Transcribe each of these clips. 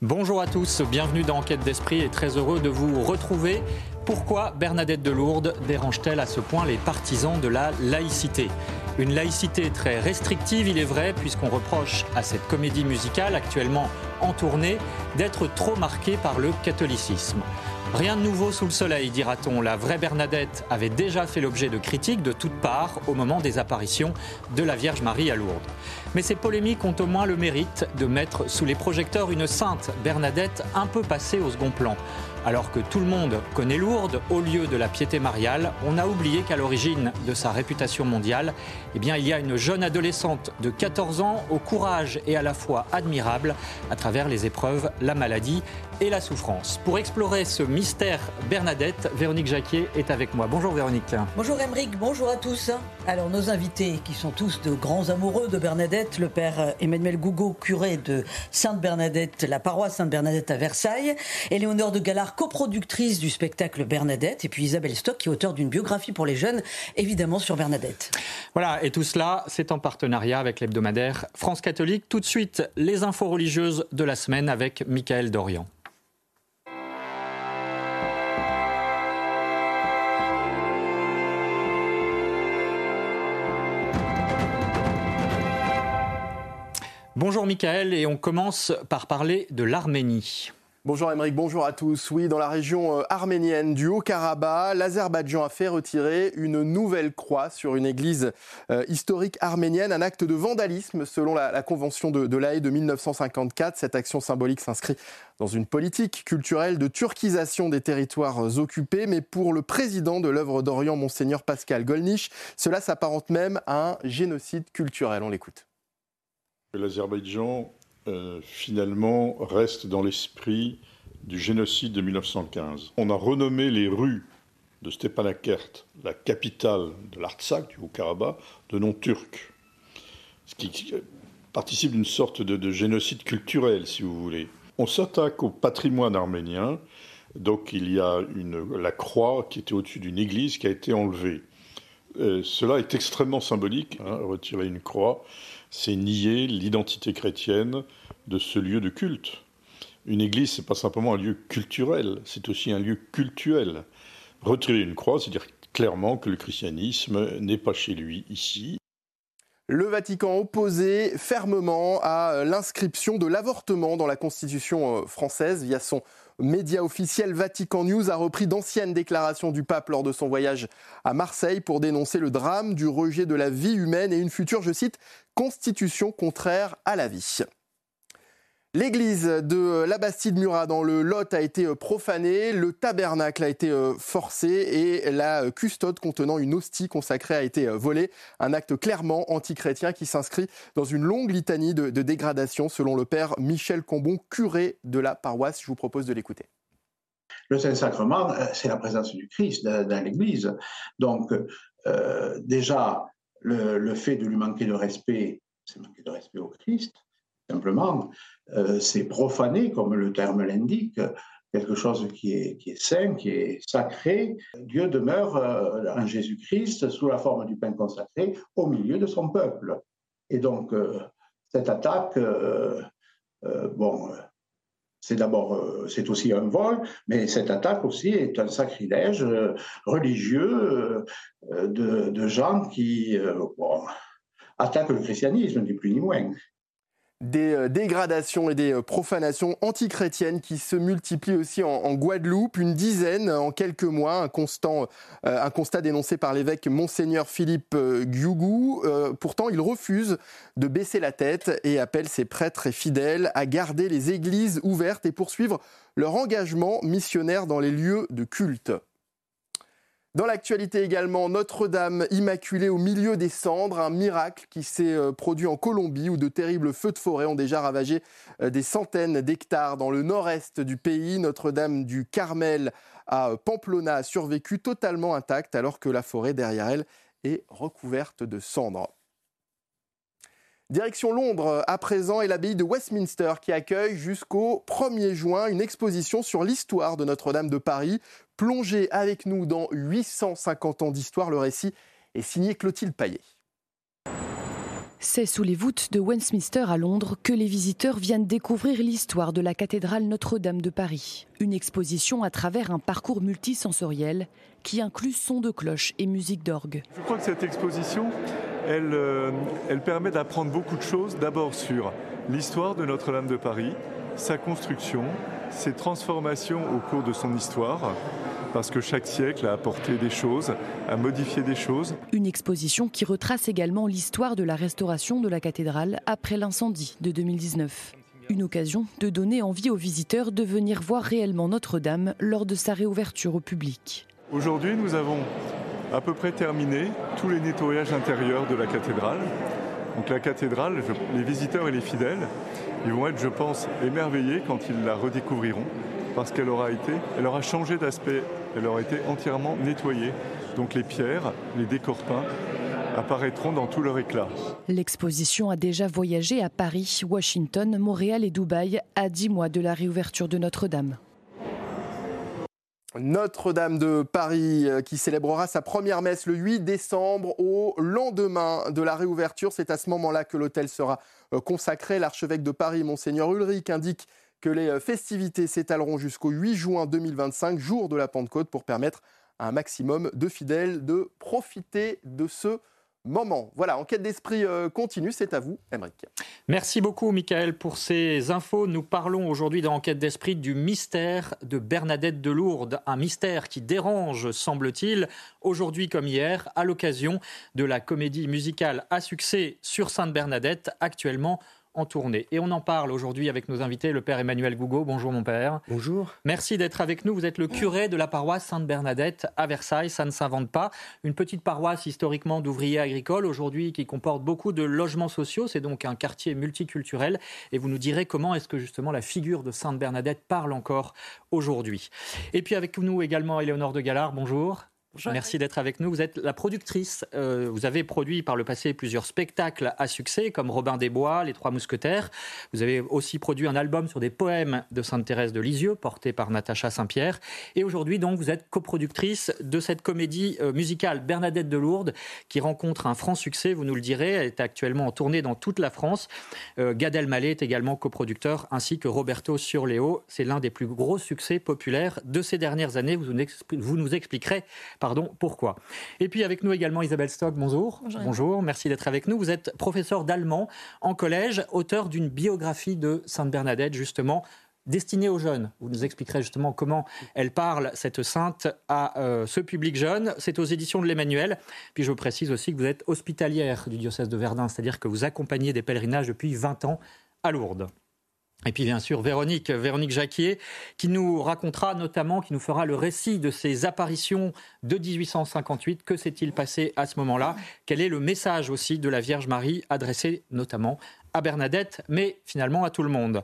Bonjour à tous, bienvenue dans Enquête d'Esprit et très heureux de vous retrouver. Pourquoi Bernadette de Lourdes dérange-t-elle à ce point les partisans de la laïcité? Une laïcité très restrictive, il est vrai, puisqu'on reproche à cette comédie musicale actuellement en tournée d'être trop marquée par le catholicisme. Rien de nouveau sous le soleil, dira-t-on. La vraie Bernadette avait déjà fait l'objet de critiques de toutes parts au moment des apparitions de la Vierge Marie à Lourdes. Mais ces polémiques ont au moins le mérite de mettre sous les projecteurs une sainte Bernadette un peu passée au second plan. Alors que tout le monde connaît Lourdes, au lieu de la piété mariale, on a oublié qu'à l'origine de sa réputation mondiale, eh il y a une jeune adolescente de 14 ans au courage et à la fois admirable à travers les épreuves, la maladie et la souffrance. Pour explorer ce mystère Bernadette, Véronique Jacquier est avec moi. Bonjour Véronique. Bonjour Émeric, bonjour à tous. Alors nos invités, qui sont tous de grands amoureux de Bernadette, le père Emmanuel Gougo, curé de Sainte-Bernadette, la paroisse Sainte-Bernadette à Versailles, Éléonore de Galard, coproductrice du spectacle Bernadette, et puis Isabelle Stock, qui est auteur d'une biographie pour les jeunes, évidemment sur Bernadette. Voilà, et tout cela, c'est en partenariat avec l'hebdomadaire France Catholique. Tout de suite, les infos religieuses de la semaine avec Michael Dorian. Bonjour Michael, et on commence par parler de l'Arménie. Bonjour Émeric, bonjour à tous. Oui, dans la région euh, arménienne du Haut-Karabakh, l'Azerbaïdjan a fait retirer une nouvelle croix sur une église euh, historique arménienne, un acte de vandalisme selon la, convention de, de l'AE de 1954. Cette action symbolique s'inscrit dans une politique culturelle de turquisation des territoires euh, occupés, mais pour le président de l'œuvre d'Orient, monseigneur Pascal Golnisch, cela s'apparente même à un génocide culturel. On l'écoute. L'Azerbaïdjan, euh, finalement, reste dans l'esprit du génocide de 1915. On a renommé les rues de Stepanakert, la capitale de l'Artsakh, du Haut-Karabakh, de nom turc. Ce qui participe d'une sorte de, génocide culturel, si vous voulez. On s'attaque au patrimoine arménien. Donc il y a la croix qui était au-dessus d'une église qui a été enlevée. Euh, cela est extrêmement symbolique, hein, retirer une croix c'est nier l'identité chrétienne de ce lieu de culte. Une église, c'est pas simplement un lieu culturel, c'est aussi un lieu cultuel. Retirer une croix, c'est dire clairement que le christianisme n'est pas chez lui ici. Le Vatican opposé fermement à l'inscription de l'avortement dans la Constitution euh, française via son média officiel Vatican News a repris d'anciennes déclarations du pape lors de son voyage à Marseille pour dénoncer le drame du rejet de la vie humaine et une future, je cite, constitution contraire à la vie. L'église de la Bastide-Murat dans le Lot a été profanée, le tabernacle a été euh, forcé et la custode contenant une hostie consacrée a été euh, volée. Un acte clairement antichrétien qui s'inscrit dans une longue litanie de, dégradation selon le père Michel Combon, curé de la paroisse. Je vous propose de l'écouter. Le Saint-Sacrement, euh, c'est la présence du Christ dans l'Église. Donc, déjà, le, fait de lui manquer de respect, c'est manquer de respect au Christ simplement, euh, c'est profané, comme le terme l'indique, quelque chose qui est, qui est saint, qui est sacré. Dieu demeure euh, en Jésus-Christ sous la forme du pain consacré au milieu de son peuple. Et donc, euh, cette attaque, bon, c'est d'abord, c'est aussi un vol, mais cette attaque aussi est un sacrilège religieux de, gens qui attaquent le christianisme, ni plus ni moins des euh, dégradations et des euh, profanations antichrétiennes qui se multiplient aussi en, Guadeloupe, une dizaine en quelques mois, un, euh, constat dénoncé par l'évêque monseigneur Philippe Giougou. pourtant, il refuse de baisser la tête et appelle ses prêtres et fidèles à garder les églises ouvertes et poursuivre leur engagement missionnaire dans les lieux de culte. Dans l'actualité également, Notre-Dame Immaculée au milieu des cendres, un miracle qui s'est euh, produit en Colombie où de terribles feux de forêt ont déjà ravagé euh, des centaines d'hectares dans le nord-est du pays. Notre-Dame du Carmel à Pamplona a survécu totalement intacte alors que la forêt derrière elle est recouverte de cendres. Direction Londres à présent et l'abbaye de Westminster qui accueille jusqu'au 1er juin une exposition sur l'histoire de Notre-Dame de Paris. Plongez avec nous dans 850 ans d'histoire, le récit est signé Clotilde Paillet. C'est sous les voûtes de Westminster à Londres que les visiteurs viennent découvrir l'histoire de la cathédrale Notre-Dame de Paris. Une exposition à travers un parcours multisensoriel qui inclut son de cloche et musique d'orgue. Je crois que cette exposition elle, euh, elle permet d'apprendre beaucoup de choses, d'abord sur l'histoire de Notre-Dame de Paris, sa construction, ses transformations au cours de son histoire, parce que chaque siècle a apporté des choses, a modifié des choses. Une exposition qui retrace également l'histoire de la restauration de la cathédrale après l'incendie de 2019. Une occasion de donner envie aux visiteurs de venir voir réellement Notre-Dame lors de sa réouverture au public. Aujourd'hui, nous avons à peu près terminé tous les nettoyages intérieurs de la cathédrale. Donc la cathédrale, les visiteurs et les fidèles, ils vont être, je pense, émerveillés quand ils la redécouvriront, parce qu'elle aura été, elle aura changé d'aspect, elle aura été entièrement nettoyée. Donc les pierres, les décors peints apparaîtront dans tout leur éclat. L'exposition a déjà voyagé à Paris, Washington, Montréal et Dubaï à 10 mois de la réouverture de Notre-Dame. Notre-Dame de Paris euh, qui célébrera sa première messe le 8 décembre au lendemain de la réouverture. C'est à ce moment-là que l'hôtel sera euh, consacré. L'archevêque de Paris, monseigneur Ulrich, indique que les euh, festivités s'étaleront jusqu'au 8 juin 2025, jour de la Pentecôte, pour permettre à un maximum de fidèles de profiter de ce moment. Voilà, enquête d'esprit euh, continue, c'est à vous, Emmerich. Merci beaucoup, Michael, pour ces infos. Nous parlons aujourd'hui dans Enquête d'esprit du mystère de Bernadette de Lourdes, un mystère qui dérange, semble-t-il, aujourd'hui comme hier, à l'occasion de la comédie musicale à succès sur Sainte Bernadette, actuellement en tournée. Et on en parle aujourd'hui avec nos invités, le père Emmanuel Gougo. Bonjour mon père. Bonjour. Merci d'être avec nous. Vous êtes le curé de la paroisse Sainte-Bernadette à Versailles. Ça ne s'invente pas. Une petite paroisse historiquement d'ouvriers agricoles aujourd'hui qui comporte beaucoup de logements sociaux. C'est donc un quartier multiculturel. Et vous nous direz comment est-ce que justement la figure de Sainte-Bernadette parle encore aujourd'hui. Et puis avec nous également Éléonore de Galard. Bonjour. Merci d'être avec nous. Vous êtes la productrice. Euh, vous avez produit par le passé plusieurs spectacles à succès, comme Robin des Bois, Les Trois Mousquetaires. Vous avez aussi produit un album sur des poèmes de Sainte Thérèse de Lisieux, porté par Natacha Saint-Pierre. Et aujourd'hui, donc, vous êtes coproductrice de cette comédie euh, musicale Bernadette de Lourdes, qui rencontre un franc succès. Vous nous le direz. Elle est actuellement en tournée dans toute la France. Euh, Gad Elmaleh est également coproducteur, ainsi que Roberto Surleo. C'est l'un des plus gros succès populaires de ces dernières années. Vous nous, expliquerez Pardon, pourquoi? Et puis avec nous également Isabelle Stock, bonjour. Bonjour. merci d'être avec nous. Vous êtes professeur d'allemand en collège, auteur d'une biographie de Sainte Bernadette, justement, destinée aux jeunes. Vous nous expliquerez justement comment elle parle, cette sainte, à euh, ce public jeune. C'est aux éditions de l'Emmanuel. Puis je précise aussi que vous êtes hospitalière du diocèse de Verdun, c'est-à-dire que vous accompagnez des pèlerinages depuis 20 ans à Lourdes. Et puis bien sûr Véronique, Véronique Jacquier, qui nous racontera notamment, qui nous fera le récit de ces apparitions de 1858. Que s'est-il passé à ce moment-là? Quel est le message aussi de la Vierge Marie adressé notamment à Bernadette, mais finalement à tout le monde?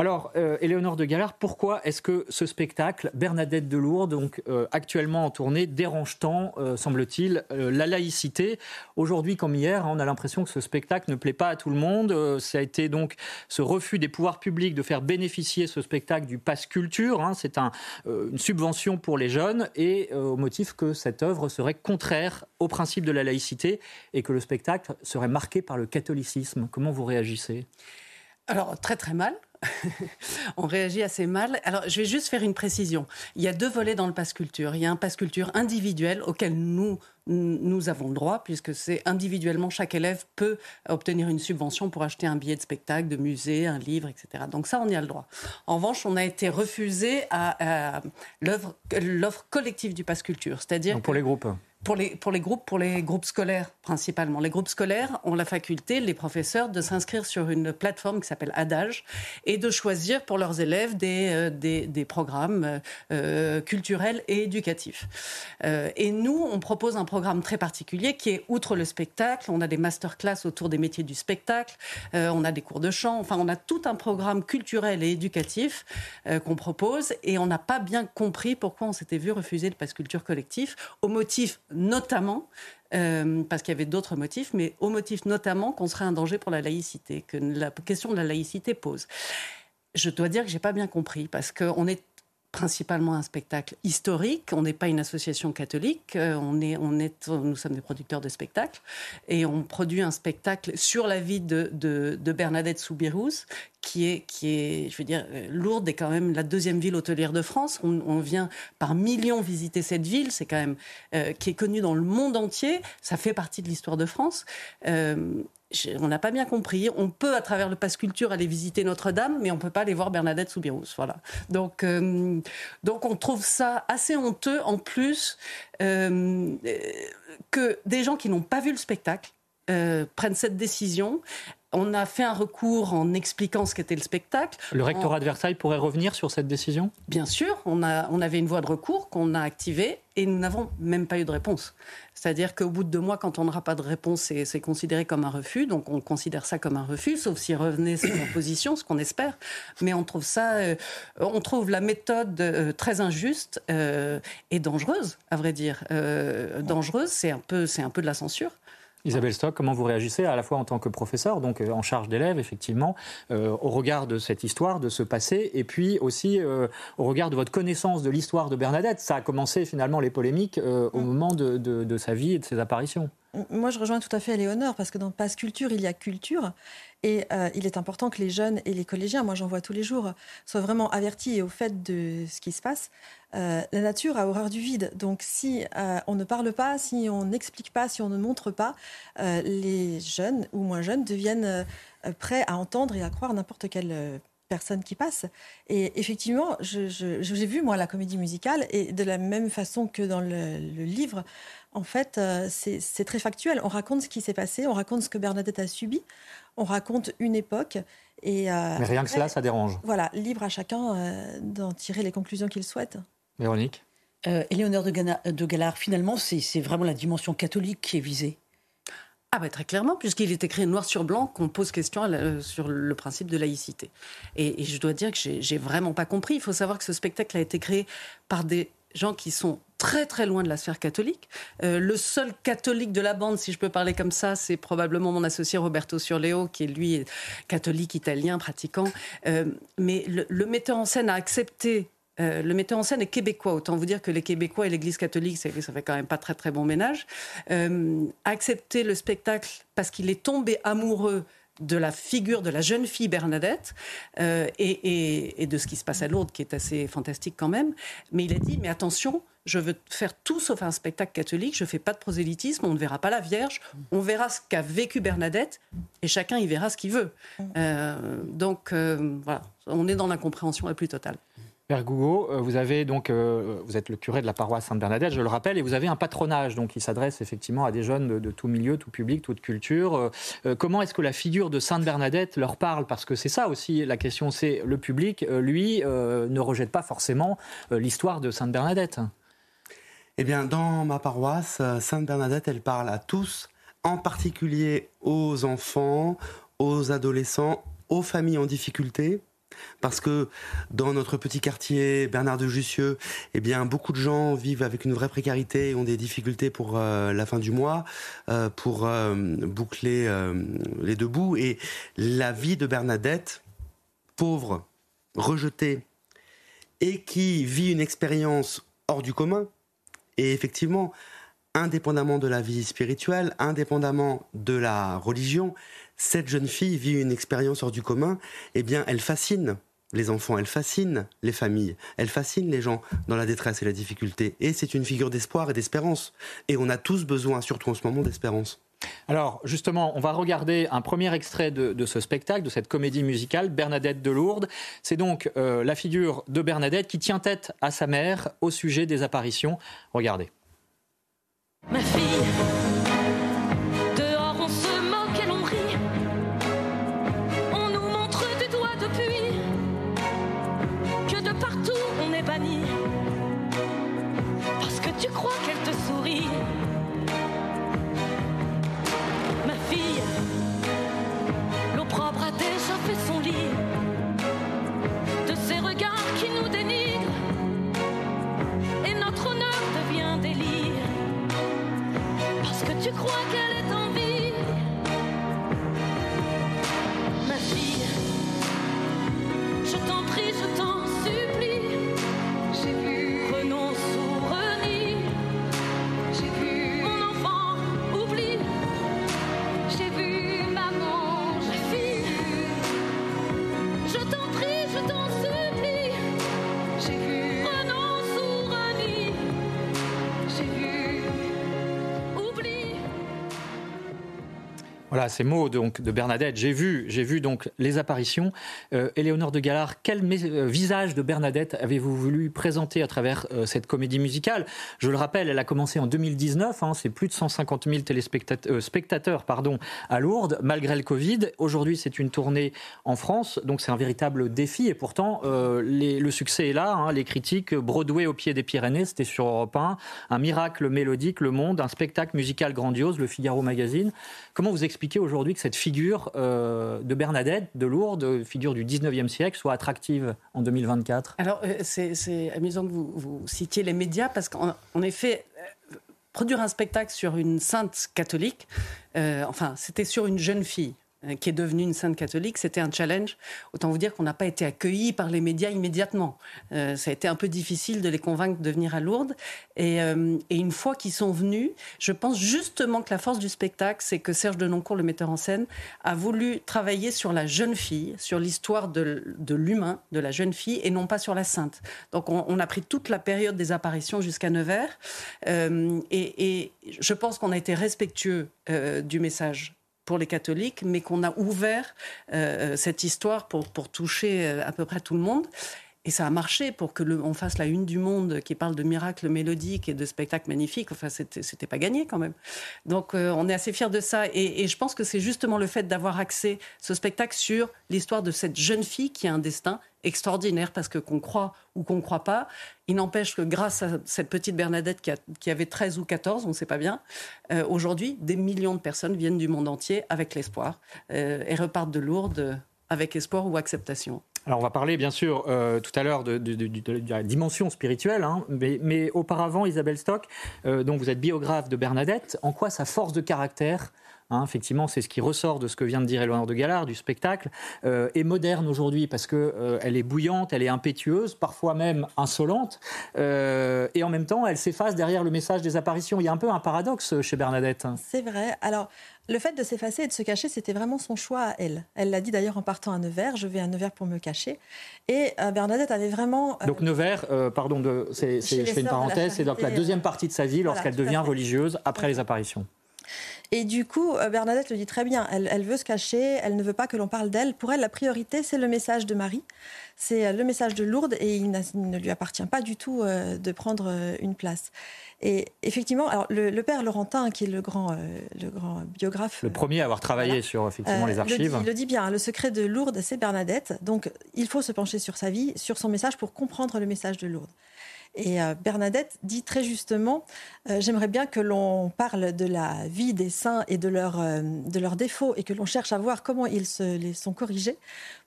Alors, euh, Éléonore de Galard, pourquoi est-ce que ce spectacle, Bernadette de donc euh, actuellement en tournée, dérange tant, euh, semble-t-il, la laïcité? Aujourd'hui comme hier, hein, on a l'impression que ce spectacle ne plaît pas à tout le monde. ça a été donc ce refus des pouvoirs publics de faire bénéficier ce spectacle du pass culture. Hein. C'est une subvention pour les jeunes et au motif que cette œuvre serait contraire au principe de la laïcité et que le spectacle serait marqué par le catholicisme. Comment vous réagissez? Alors, très très mal, on réagit assez mal. Alors, je vais juste faire une précision. Il y a deux volets dans le passe culture. Il y a un passe culture individuel auquel nous, nous avons le droit, puisque c'est individuellement, chaque élève peut obtenir une subvention pour acheter un billet de spectacle, de musée, un livre, etc. Donc ça, on y a le droit. En revanche, on a été refusé à, l'offre collective du passe culture, c'est-à-dire pour les groupes pour les, groupes, pour les groupes scolaires principalement. Les groupes scolaires ont la faculté, les professeurs, de s'inscrire sur une plateforme qui s'appelle Adage et de choisir pour leurs élèves des, euh, programmes euh, euh, culturels et éducatifs. Et nous, on propose un programme très particulier qui est, outre le spectacle, on a des masterclass autour des métiers du spectacle, on a des cours de chant, enfin on a tout un programme culturel et éducatif qu'on propose et on n'a pas bien compris pourquoi on s'était vu refuser le passe culture collectif au motif notamment, euh, parce qu'il y avait d'autres motifs, mais au motif notamment qu'on serait un danger pour la laïcité, que la question de la laïcité pose. Je dois dire que j'ai pas bien compris, parce qu'on est principalement un spectacle historique. On n'est pas une association catholique. Euh, on est, on est, nous sommes des producteurs de spectacles et on produit un spectacle sur la vie de, de, de Bernadette Soubirous, qui est, qui est, je veux dire, euh, Lourdes est quand même la deuxième ville hôtelière de France. On, vient par millions visiter cette ville. C'est quand même euh, qui est connue dans le monde entier. Ça fait partie de l'histoire de France. On n'a pas bien compris. On peut, à travers le passe culture, aller visiter Notre-Dame, mais on peut pas aller voir Bernadette Soubirous. Voilà. Donc, euh, donc, on trouve ça assez honteux, en plus, euh, que des gens qui n'ont pas vu le spectacle euh, prennent cette décision. On a fait un recours en expliquant ce qu'était le spectacle. Le rectorat en... de Versailles pourrait revenir sur cette décision? Bien sûr, on, a, on avait une voie de recours qu'on a activée et nous n'avons même pas eu de réponse. C'est-à-dire qu'au bout de deux mois, quand on n'aura pas de réponse, c'est considéré comme un refus. Donc on considère ça comme un refus, sauf s'il revenait sur la position, ce qu'on espère. Mais on trouve ça, euh, on trouve la méthode euh, très injuste euh, et dangereuse, à vrai dire. Dangereuse, c'est un peu, c'est un peu de la censure. Isabelle Stock, comment vous réagissez à la fois en tant que professeur, donc euh, en charge d'élèves, effectivement, euh, au regard de cette histoire, de ce passé, et puis aussi euh, au regard de votre connaissance de l'histoire de Bernadette? Ça a commencé finalement les polémiques euh, au moment de, de, de, sa vie et de ses apparitions. Moi, je rejoins tout à fait Léonore, parce que dans Passe Culture, il y a culture. Et euh, il est important que les jeunes et les collégiens, moi j'en vois tous les jours, soient vraiment avertis et au fait de ce qui se passe. Euh, la nature a horreur du vide. Donc si euh, on ne parle pas, si on n'explique pas, si on ne montre pas, les jeunes ou moins jeunes deviennent prêts à entendre et à croire n'importe quelle personne qui passe. Et effectivement, j'ai vu moi la comédie musicale et de la même façon que dans le livre, en fait, euh, c'est très factuel. On raconte ce qui s'est passé, on raconte ce que Bernadette a subi, on raconte une époque. Et, euh, Mais rien que cela, ça dérange. Voilà, libre à chacun euh, d'en tirer les conclusions qu'il souhaite. Véronique euh, Éléonore de, Gana, de Galard, finalement, c'est vraiment la dimension catholique qui est visée. Ah bah très clairement, puisqu'il est écrit noir sur blanc qu'on pose question la, sur le principe de laïcité. Et, et je dois dire que j'ai vraiment pas compris. Il faut savoir que ce spectacle a été créé par des gens qui sont très très loin de la sphère catholique. Euh, le seul catholique de la bande, si je peux parler comme ça, c'est probablement mon associé Roberto Surleo, qui est lui catholique italien pratiquant. Euh, mais le, metteur en scène a accepté euh, le metteur en scène est québécois. Autant vous dire que les Québécois et l'Église catholique, ça fait quand même pas très très bon ménage. Euh, accepter le spectacle parce qu'il est tombé amoureux de la figure de la jeune fille Bernadette euh, et, de ce qui se passe à Lourdes, qui est assez fantastique quand même. Mais il a dit, mais attention, je veux faire tout sauf un spectacle catholique, je fais pas de prosélytisme, on ne verra pas la Vierge, on verra ce qu'a vécu Bernadette, et chacun y verra ce qu'il veut. Euh, donc euh, voilà, on est dans l'incompréhension la plus totale. Père vous avez donc, euh, vous êtes le curé de la paroisse Sainte-Bernadette, je le rappelle, et vous avez un patronage donc qui s'adresse effectivement à des jeunes de, tout milieu, tout public, toute culture. Euh, comment est-ce que la figure de Sainte-Bernadette leur parle? Parce que c'est ça aussi la question, c'est le public, euh, lui, ne rejette pas forcément l'histoire de Sainte-Bernadette. Eh bien, dans ma paroisse, Sainte-Bernadette, elle parle à tous, en particulier aux enfants, aux adolescents, aux familles en difficulté parce que dans notre petit quartier Bernard de Jussieu, eh bien beaucoup de gens vivent avec une vraie précarité et ont des difficultés pour euh, la fin du mois, euh, pour euh, boucler les deux bouts. Et la vie de Bernadette, pauvre, rejetée, et qui vit une expérience hors du commun, et effectivement, indépendamment de la vie spirituelle, indépendamment de la religion, cette jeune fille vit une expérience hors du commun, eh bien, elle fascine les enfants, elle fascine les familles, elle fascine les gens dans la détresse et la difficulté. Et c'est une figure d'espoir et d'espérance. Et on a tous besoin, surtout en ce moment, d'espérance. Alors, justement, on va regarder un premier extrait de, de, ce spectacle, de cette comédie musicale, Bernadette de Lourdes. C'est donc euh, la figure de Bernadette qui tient tête à sa mère au sujet des apparitions. Regardez. Ma fille, Ces mots donc de Bernadette. J'ai vu, j'ai vu donc les apparitions. Euh, Éléonore de Galard, quel euh, visage de Bernadette avez-vous voulu présenter à travers euh, cette comédie musicale? Je le rappelle, elle a commencé en 2019. hein, c'est plus de 150 000 téléspectateurs, spectateurs, pardon, à Lourdes, malgré le Covid. Aujourd'hui, c'est une tournée en France, donc c'est un véritable défi. Et pourtant, euh, le succès est là. hein, les critiques, Broadway au pied des Pyrénées, c'était sur Europe 1, un miracle mélodique, Le Monde, un spectacle musical grandiose, Le Figaro Magazine. Comment vous expliquez aujourd'hui que cette figure euh, de Bernadette, de Lourdes, figure du 19e siècle, soit attractive en 2024 Alors, euh, c'est amusant que vous, vous citiez les médias parce qu'en en effet, euh, produire un spectacle sur une sainte catholique, euh, enfin, c'était sur une jeune fille qui est devenue une sainte catholique, c'était un challenge. Autant vous dire qu'on n'a pas été accueillis par les médias immédiatement. Euh, ça a été un peu difficile de les convaincre de venir à Lourdes. Et, euh, et une fois qu'ils sont venus, je pense justement que la force du spectacle, c'est que Serge Denoncourt, le metteur en scène, a voulu travailler sur la jeune fille, sur l'histoire de, l'humain, de la jeune fille, et non pas sur la sainte. Donc on, a pris toute la période des apparitions jusqu'à Nevers. Euh, et, je pense qu'on a été respectueux euh, du message pour les catholiques, mais qu'on a ouvert euh, cette histoire pour, pour toucher euh, à peu près tout le monde. Et ça a marché pour que le, on fasse la une du monde qui parle de miracles mélodiques et de spectacles magnifiques. Enfin, c'était pas gagné quand même. Donc, euh, on est assez fiers de ça. Et, je pense que c'est justement le fait d'avoir axé ce spectacle sur l'histoire de cette jeune fille qui a un destin extraordinaire parce que qu'on croit ou qu'on croit pas. Il n'empêche que grâce à cette petite Bernadette qui avait 13 ou 14, on ne sait pas bien, euh, aujourd'hui, des millions de personnes viennent du monde entier avec l'espoir euh, et repartent de Lourdes avec espoir ou acceptation. Alors on va parler bien sûr euh, tout à l'heure de, la dimension spirituelle, hein, mais, mais auparavant Isabelle Stock, euh, donc vous êtes biographe de Bernadette, en quoi sa force de caractère hein, effectivement, c'est ce qui ressort de ce que vient de dire Éléonore de Galard, du spectacle, euh, est moderne aujourd'hui parce que euh, elle est bouillante, elle est impétueuse, parfois même insolente, euh, et en même temps, elle s'efface derrière le message des apparitions. Il y a un peu un paradoxe chez Bernadette. C'est vrai. Alors, le fait de s'effacer et de se cacher, c'était vraiment son choix à elle. Elle l'a dit d'ailleurs en partant à Nevers, je vais à Nevers pour me cacher. Et euh, Bernadette avait vraiment... euh, Donc Nevers, euh, pardon, de, je fais une parenthèse, c'est donc la deuxième partie de sa vie lorsqu'elle devient religieuse après les apparitions. Et du coup, euh, Bernadette le dit très bien. Elle, elle veut se cacher, elle ne veut pas que l'on parle d'elle. Pour elle, la priorité, c'est le message de Marie, c'est euh, le message de Lourdes, et il, ne lui appartient pas du tout euh, de prendre une place. Et effectivement, alors le, le père Laurentin, qui est le grand, euh, le grand biographe, Le premier à avoir travaillé sur effectivement euh, les le dit- archives. Il le dit bien, le secret de Lourdes, c'est Bernadette. Donc, il faut se pencher sur sa vie, sur son message pour comprendre le message de Lourdes. Et euh, Bernadette dit très justement, euh, j'aimerais bien que l'on parle de la vie des saints et de, leurs euh, de leurs défauts et que l'on cherche à voir comment ils se, les sont corrigés,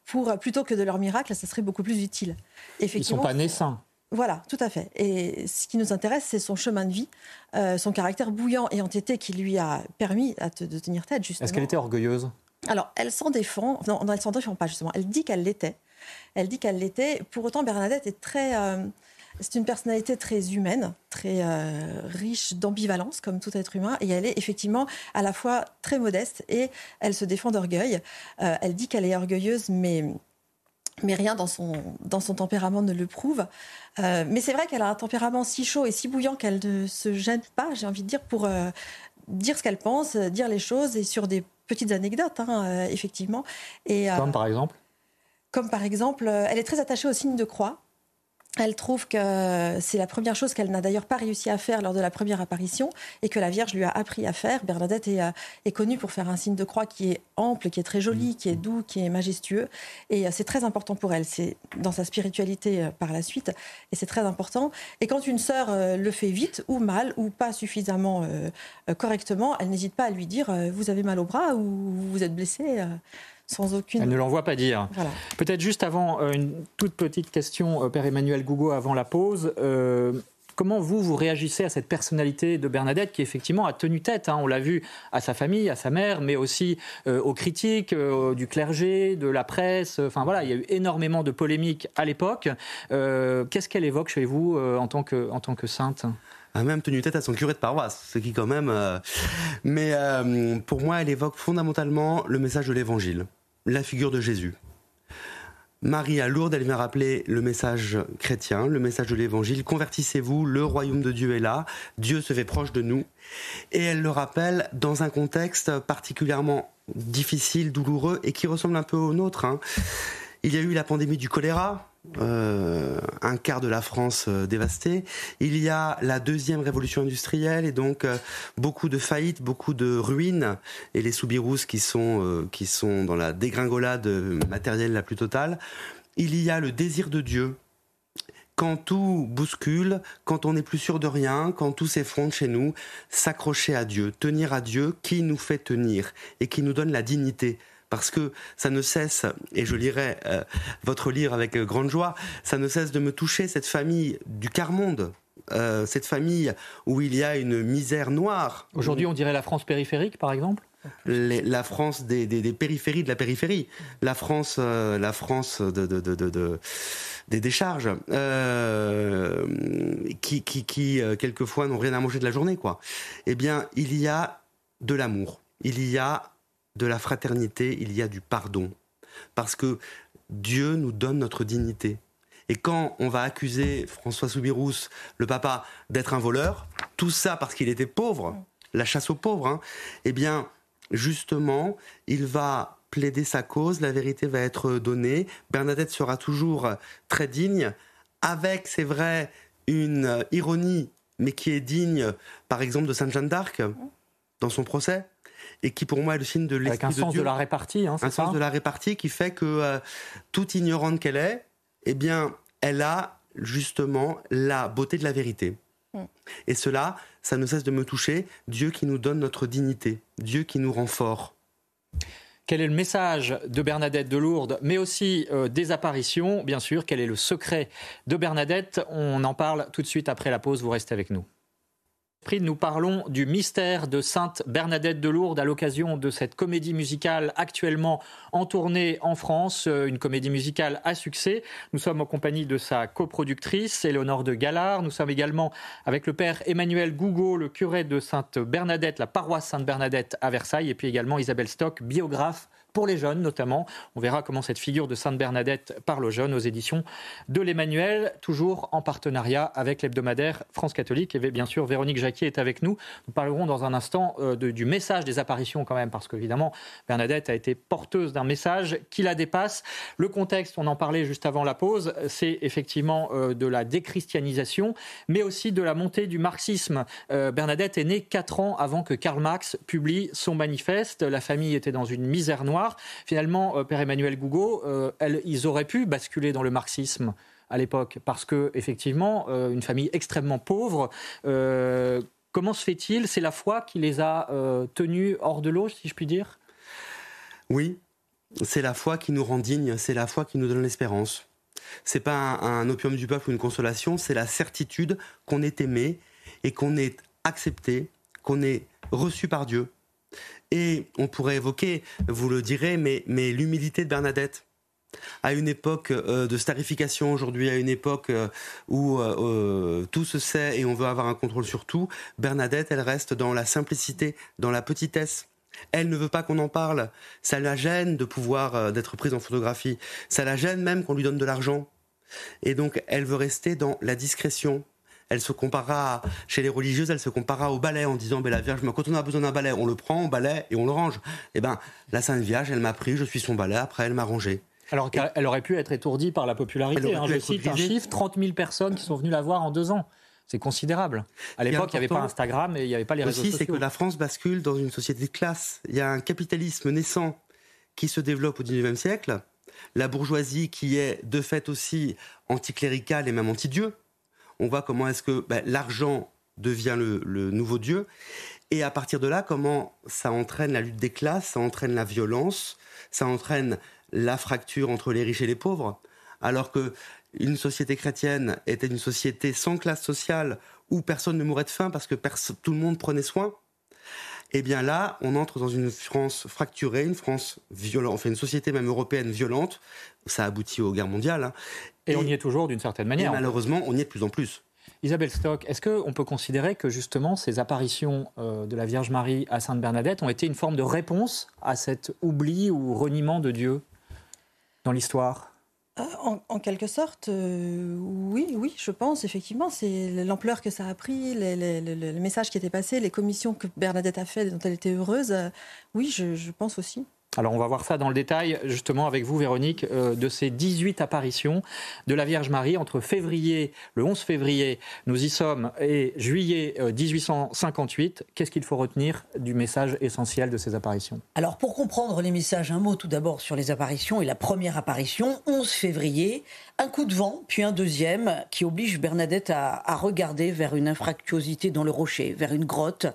pour, plutôt que de leurs miracles, ça serait beaucoup plus utile. Ils sont Effectivement, pas nés saints. voilà, tout à fait. Et ce qui nous intéresse, c'est son chemin de vie, euh, son caractère bouillant et entêté qui lui a permis à te- de tenir tête, justement. Est-ce qu'elle était orgueilleuse? Alors, elle s'en défend. Non, non, elle s'en défend pas, justement. Elle dit qu'elle l'était. Elle dit qu'elle l'était. Pour autant, Bernadette est très. euh, c'est une personnalité très humaine, très euh, riche d'ambivalence, comme tout être humain. Et elle est effectivement à la fois très modeste et elle se défend d'orgueil. Euh, elle dit qu'elle est orgueilleuse, mais. Mais rien dans son, dans son tempérament ne le prouve. Euh, mais c'est vrai qu'elle a un tempérament si chaud et si bouillant qu'elle ne se gêne pas, j'ai envie de dire, pour euh, dire ce qu'elle pense, dire les choses et sur des petites anecdotes, hein, euh, effectivement. Et, Comme par exemple? comme par exemple, elle est très attachée au signe de croix. Elle trouve que c'est la première chose qu'elle n'a d'ailleurs pas réussi à faire lors de la première apparition et que la Vierge lui a appris à faire. Bernadette est, euh, est connue pour faire un signe de croix qui est ample, qui est très joli, qui est doux, qui est majestueux. Et euh, c'est très important pour elle. C'est dans sa spiritualité euh, par la suite. Et c'est très important. Et quand une sœur le fait vite ou mal ou pas suffisamment correctement, elle n'hésite pas à lui dire Vous avez mal au bras ou vous êtes blessé sans aucune. Elle ne l'envoie pas dire. Peut-être juste avant, euh, une toute petite question, euh, Père Emmanuel Gougo, avant la pause. Euh, comment vous, vous réagissez à cette personnalité de Bernadette qui effectivement a tenu tête, hein, on l'a vu, à sa famille, à sa mère, mais aussi aux critiques du clergé, de la presse. Enfin voilà, il y a eu énormément de polémiques à l'époque. Qu'est-ce qu'elle évoque chez vous en, tant que, en tant que sainte? A même tenu tête à son curé de paroisse, ce qui quand même... Mais pour moi, elle évoque fondamentalement le message de l'Évangile la figure de Jésus. Marie à Lourdes, elle vient rappeler le message chrétien, le message de l'évangile. Convertissez-vous, le royaume de Dieu est là, Dieu se fait proche de nous. Et elle le rappelle dans un contexte particulièrement difficile, douloureux et qui ressemble un peu au nôtre. Hein. Il y a eu la pandémie du choléra, euh, un quart de la France euh, dévastée. Il y a la deuxième révolution industrielle et donc euh, beaucoup de faillites, beaucoup de ruines et les soubirous qui sont qui sont dans la dégringolade matérielle la plus totale. Il y a le désir de Dieu. Quand tout bouscule, quand on n'est plus sûr de rien, quand tout s'effondre chez nous, s'accrocher à Dieu, tenir à Dieu qui nous fait tenir et qui nous donne la dignité parce que ça ne cesse, et je lirai euh, votre livre avec euh, grande joie, ça ne cesse de me toucher, cette famille du quart-monde, euh, cette famille où il y a une misère noire. Aujourd'hui, on dirait la France périphérique, par exemple? La France des, périphéries de la périphérie, la France, la France de, des décharges, qui, qui quelquefois n'ont rien à manger de la journée, quoi. Eh bien, il y a de l'amour, il y a de la fraternité, il y a du pardon. Parce que Dieu nous donne notre dignité. Et quand on va accuser François Soubirous, le papa, d'être un voleur, tout ça parce qu'il était pauvre, la chasse aux pauvres, hein, eh bien, justement, il va plaider sa cause, la vérité va être donnée, Bernadette sera toujours très digne, avec, c'est vrai, une ironie, mais qui est digne, par exemple, de Sainte Jeanne d'Arc, dans son procès et qui pour moi est le signe de l'esprit de Dieu. un sens de la répartie, hein, un sens de la répartie qui fait que euh, toute ignorante qu'elle est, eh bien, elle a justement la beauté de la vérité. Mm. Et cela, ça ne cesse de me toucher. Dieu qui nous donne notre dignité, Dieu qui nous rend forts. Quel est le message de Bernadette de Lourdes, mais aussi euh, des apparitions, bien sûr Quel est le secret de Bernadette? On en parle tout de suite après la pause. Vous restez avec nous. Nous parlons du mystère de Sainte Bernadette de Lourdes à l'occasion de cette comédie musicale actuellement en tournée en France, euh, une comédie musicale à succès. Nous sommes en compagnie de sa coproductrice, Éléonore de Galard. Nous sommes également avec le père Emmanuel Gougo, le curé de Sainte Bernadette, la paroisse Sainte Bernadette à Versailles, et puis également Isabelle Stock, biographe pour les jeunes notamment. On verra comment cette figure de Sainte Bernadette parle aux jeunes aux éditions de l'Emmanuel, toujours en partenariat avec l'hebdomadaire France Catholique. Et bien sûr, Véronique Jacquier est avec nous. Nous parlerons dans un instant euh, du message des apparitions quand même, parce qu'évidemment, Bernadette a été porteuse d'un message qui la dépasse. Le contexte, on en parlait juste avant la pause, c'est effectivement euh, de la déchristianisation, mais aussi de la montée du marxisme. Euh, Bernadette est née quatre ans avant que Karl Marx publie son manifeste. La famille était dans une misère noire. Finalement, euh, Père Emmanuel Gougo, euh, ils auraient pu basculer dans le marxisme à l'époque, parce que effectivement, euh, une famille extrêmement pauvre. comment se fait-il C'est la foi qui les a tenus hors de l'eau, si je puis dire? Oui, c'est la foi qui nous rend dignes, c'est la foi qui nous donne l'espérance. C'est pas un, opium du peuple ou une consolation, c'est la certitude qu'on est aimé et qu'on est accepté, qu'on est reçu par Dieu. Et on pourrait évoquer, vous le direz, mais, l'humilité de Bernadette à une époque euh, de starification aujourd'hui, à une époque euh, où euh, tout se sait et on veut avoir un contrôle sur tout, Bernadette, elle reste dans la simplicité, dans la petitesse. Elle ne veut pas qu'on en parle. Ça la gêne de pouvoir d'être prise en photographie. Ça la gêne même qu'on lui donne de l'argent. Et donc, elle veut rester dans la discrétion, elle se comparera, chez les religieuses, elle se comparera au balai en disant, ben, la Vierge, quand on a besoin d'un balai, on le prend, on balai et on le range. Eh ben, la Sainte Vierge, elle m'a pris, je suis son balai, après elle m'a rangé. Alors qu'elle aurait pu être étourdie par la popularité. Hein, je cite un chiffre 30 000 personnes qui sont venues la voir en deux ans. C'est considérable. À l'époque, il n'y avait pas Instagram et il n'y avait pas les réseaux aussi, sociaux. c'est que la France bascule dans une société de classe. Il y a un capitalisme naissant qui se développe au XIXe siècle. La bourgeoisie qui est de fait aussi anticléricale et même anti-dieu. On voit comment est-ce que ben, l'argent devient le, le nouveau dieu. Et à partir de là, comment ça entraîne la lutte des classes, ça entraîne la violence, ça entraîne la fracture entre les riches et les pauvres. Alors que une société chrétienne était une société sans classe sociale où personne ne mourait de faim parce que tout le monde prenait soin. Eh bien là, on entre dans une France fracturée, une France violente, enfin une société même européenne violente. Ça aboutit aux guerres mondiales. Hein. Et, on y est toujours d'une certaine manière. Et malheureusement, on y est de plus en plus. Isabelle Stock, est-ce qu'on peut considérer que justement ces apparitions euh, de la Vierge Marie à Sainte Bernadette ont été une forme de réponse à cet oubli ou reniement de Dieu dans l'histoire? Euh, en, quelque sorte, euh, oui, oui, je pense, effectivement. C'est l'ampleur que ça a pris, le message qui était passé, les commissions que Bernadette a faites, dont elle était heureuse. Euh, oui, je pense aussi. Alors on va voir ça dans le détail justement avec vous Véronique euh, de ces 18 apparitions de la Vierge Marie entre février, le 11 février, nous y sommes, et juillet 1858. Euh, Qu'est-ce qu'il faut retenir du message essentiel de ces apparitions? Alors pour comprendre les messages, un mot tout d'abord sur les apparitions et la première apparition, 11 février, un coup de vent, puis un deuxième qui oblige Bernadette à, regarder vers une infractuosité dans le rocher, vers une grotte.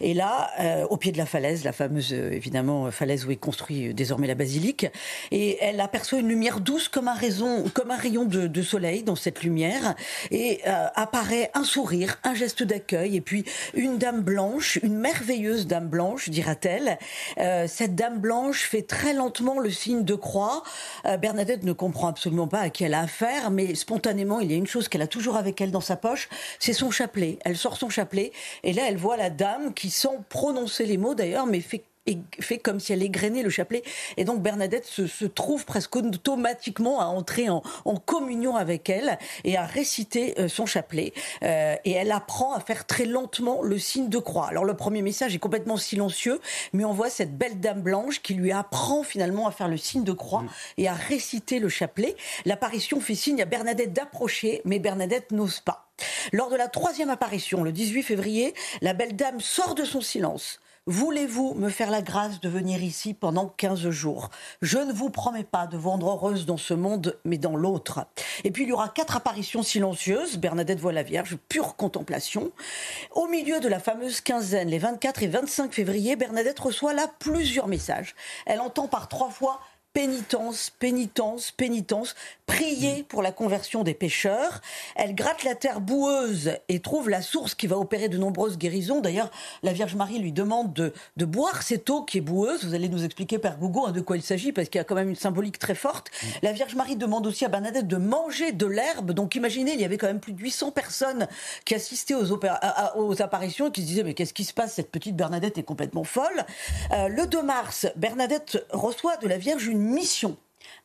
Et là, euh, au pied de la falaise, la fameuse évidemment falaise où est construit euh, désormais la basilique, et elle aperçoit une lumière douce comme un, rayon de, soleil dans cette lumière, et euh, apparaît un sourire, un geste d'accueil, et puis une dame blanche, une merveilleuse dame blanche, dira-t-elle. Euh, cette dame blanche fait très lentement le signe de croix. Bernadette ne comprend absolument pas à qui elle a affaire, mais spontanément, il y a une chose qu'elle a toujours avec elle dans sa poche, c'est son chapelet. Elle sort son chapelet, et là, elle voit la dame qui, sans prononcer les mots d'ailleurs, mais fait fait comme si elle égrenait le chapelet. Et donc Bernadette se, trouve presque automatiquement à entrer en, communion avec elle et à réciter euh, son chapelet. Euh, et elle apprend à faire très lentement le signe de croix. Alors le premier message est complètement silencieux, mais on voit cette belle dame blanche qui lui apprend finalement à faire le signe de croix et à réciter le chapelet. L'apparition fait signe à Bernadette d'approcher, mais Bernadette n'ose pas. Lors de la troisième apparition, le 18 février, la belle dame sort de son silence Voulez-vous me faire la grâce de venir ici pendant 15 jours? Je ne vous promets pas de vendre heureuse dans ce monde, mais dans l'autre. Et puis il y aura quatre apparitions silencieuses. Bernadette voit la Vierge, pure contemplation. Au milieu de la fameuse quinzaine, les 24 et 25 février, Bernadette reçoit là plusieurs messages. Elle entend par trois fois pénitence, pénitence, pénitence, prier pour la conversion des pécheurs. Elle gratte la terre boueuse et trouve la source qui va opérer de nombreuses guérisons. D'ailleurs, la Vierge Marie lui demande de, de, boire cette eau qui est boueuse. Vous allez nous expliquer, Père Gougo, hein, de quoi il s'agit, parce qu'il y a quand même une symbolique très forte. La Vierge Marie demande aussi à Bernadette de manger de l'herbe. Donc imaginez, il y avait quand même plus de 800 personnes qui assistaient aux, aux apparitions et qui se disaient, mais qu'est-ce qui se passe? Cette petite Bernadette est complètement folle. Euh, le 2 mars, Bernadette reçoit de la Vierge une mission.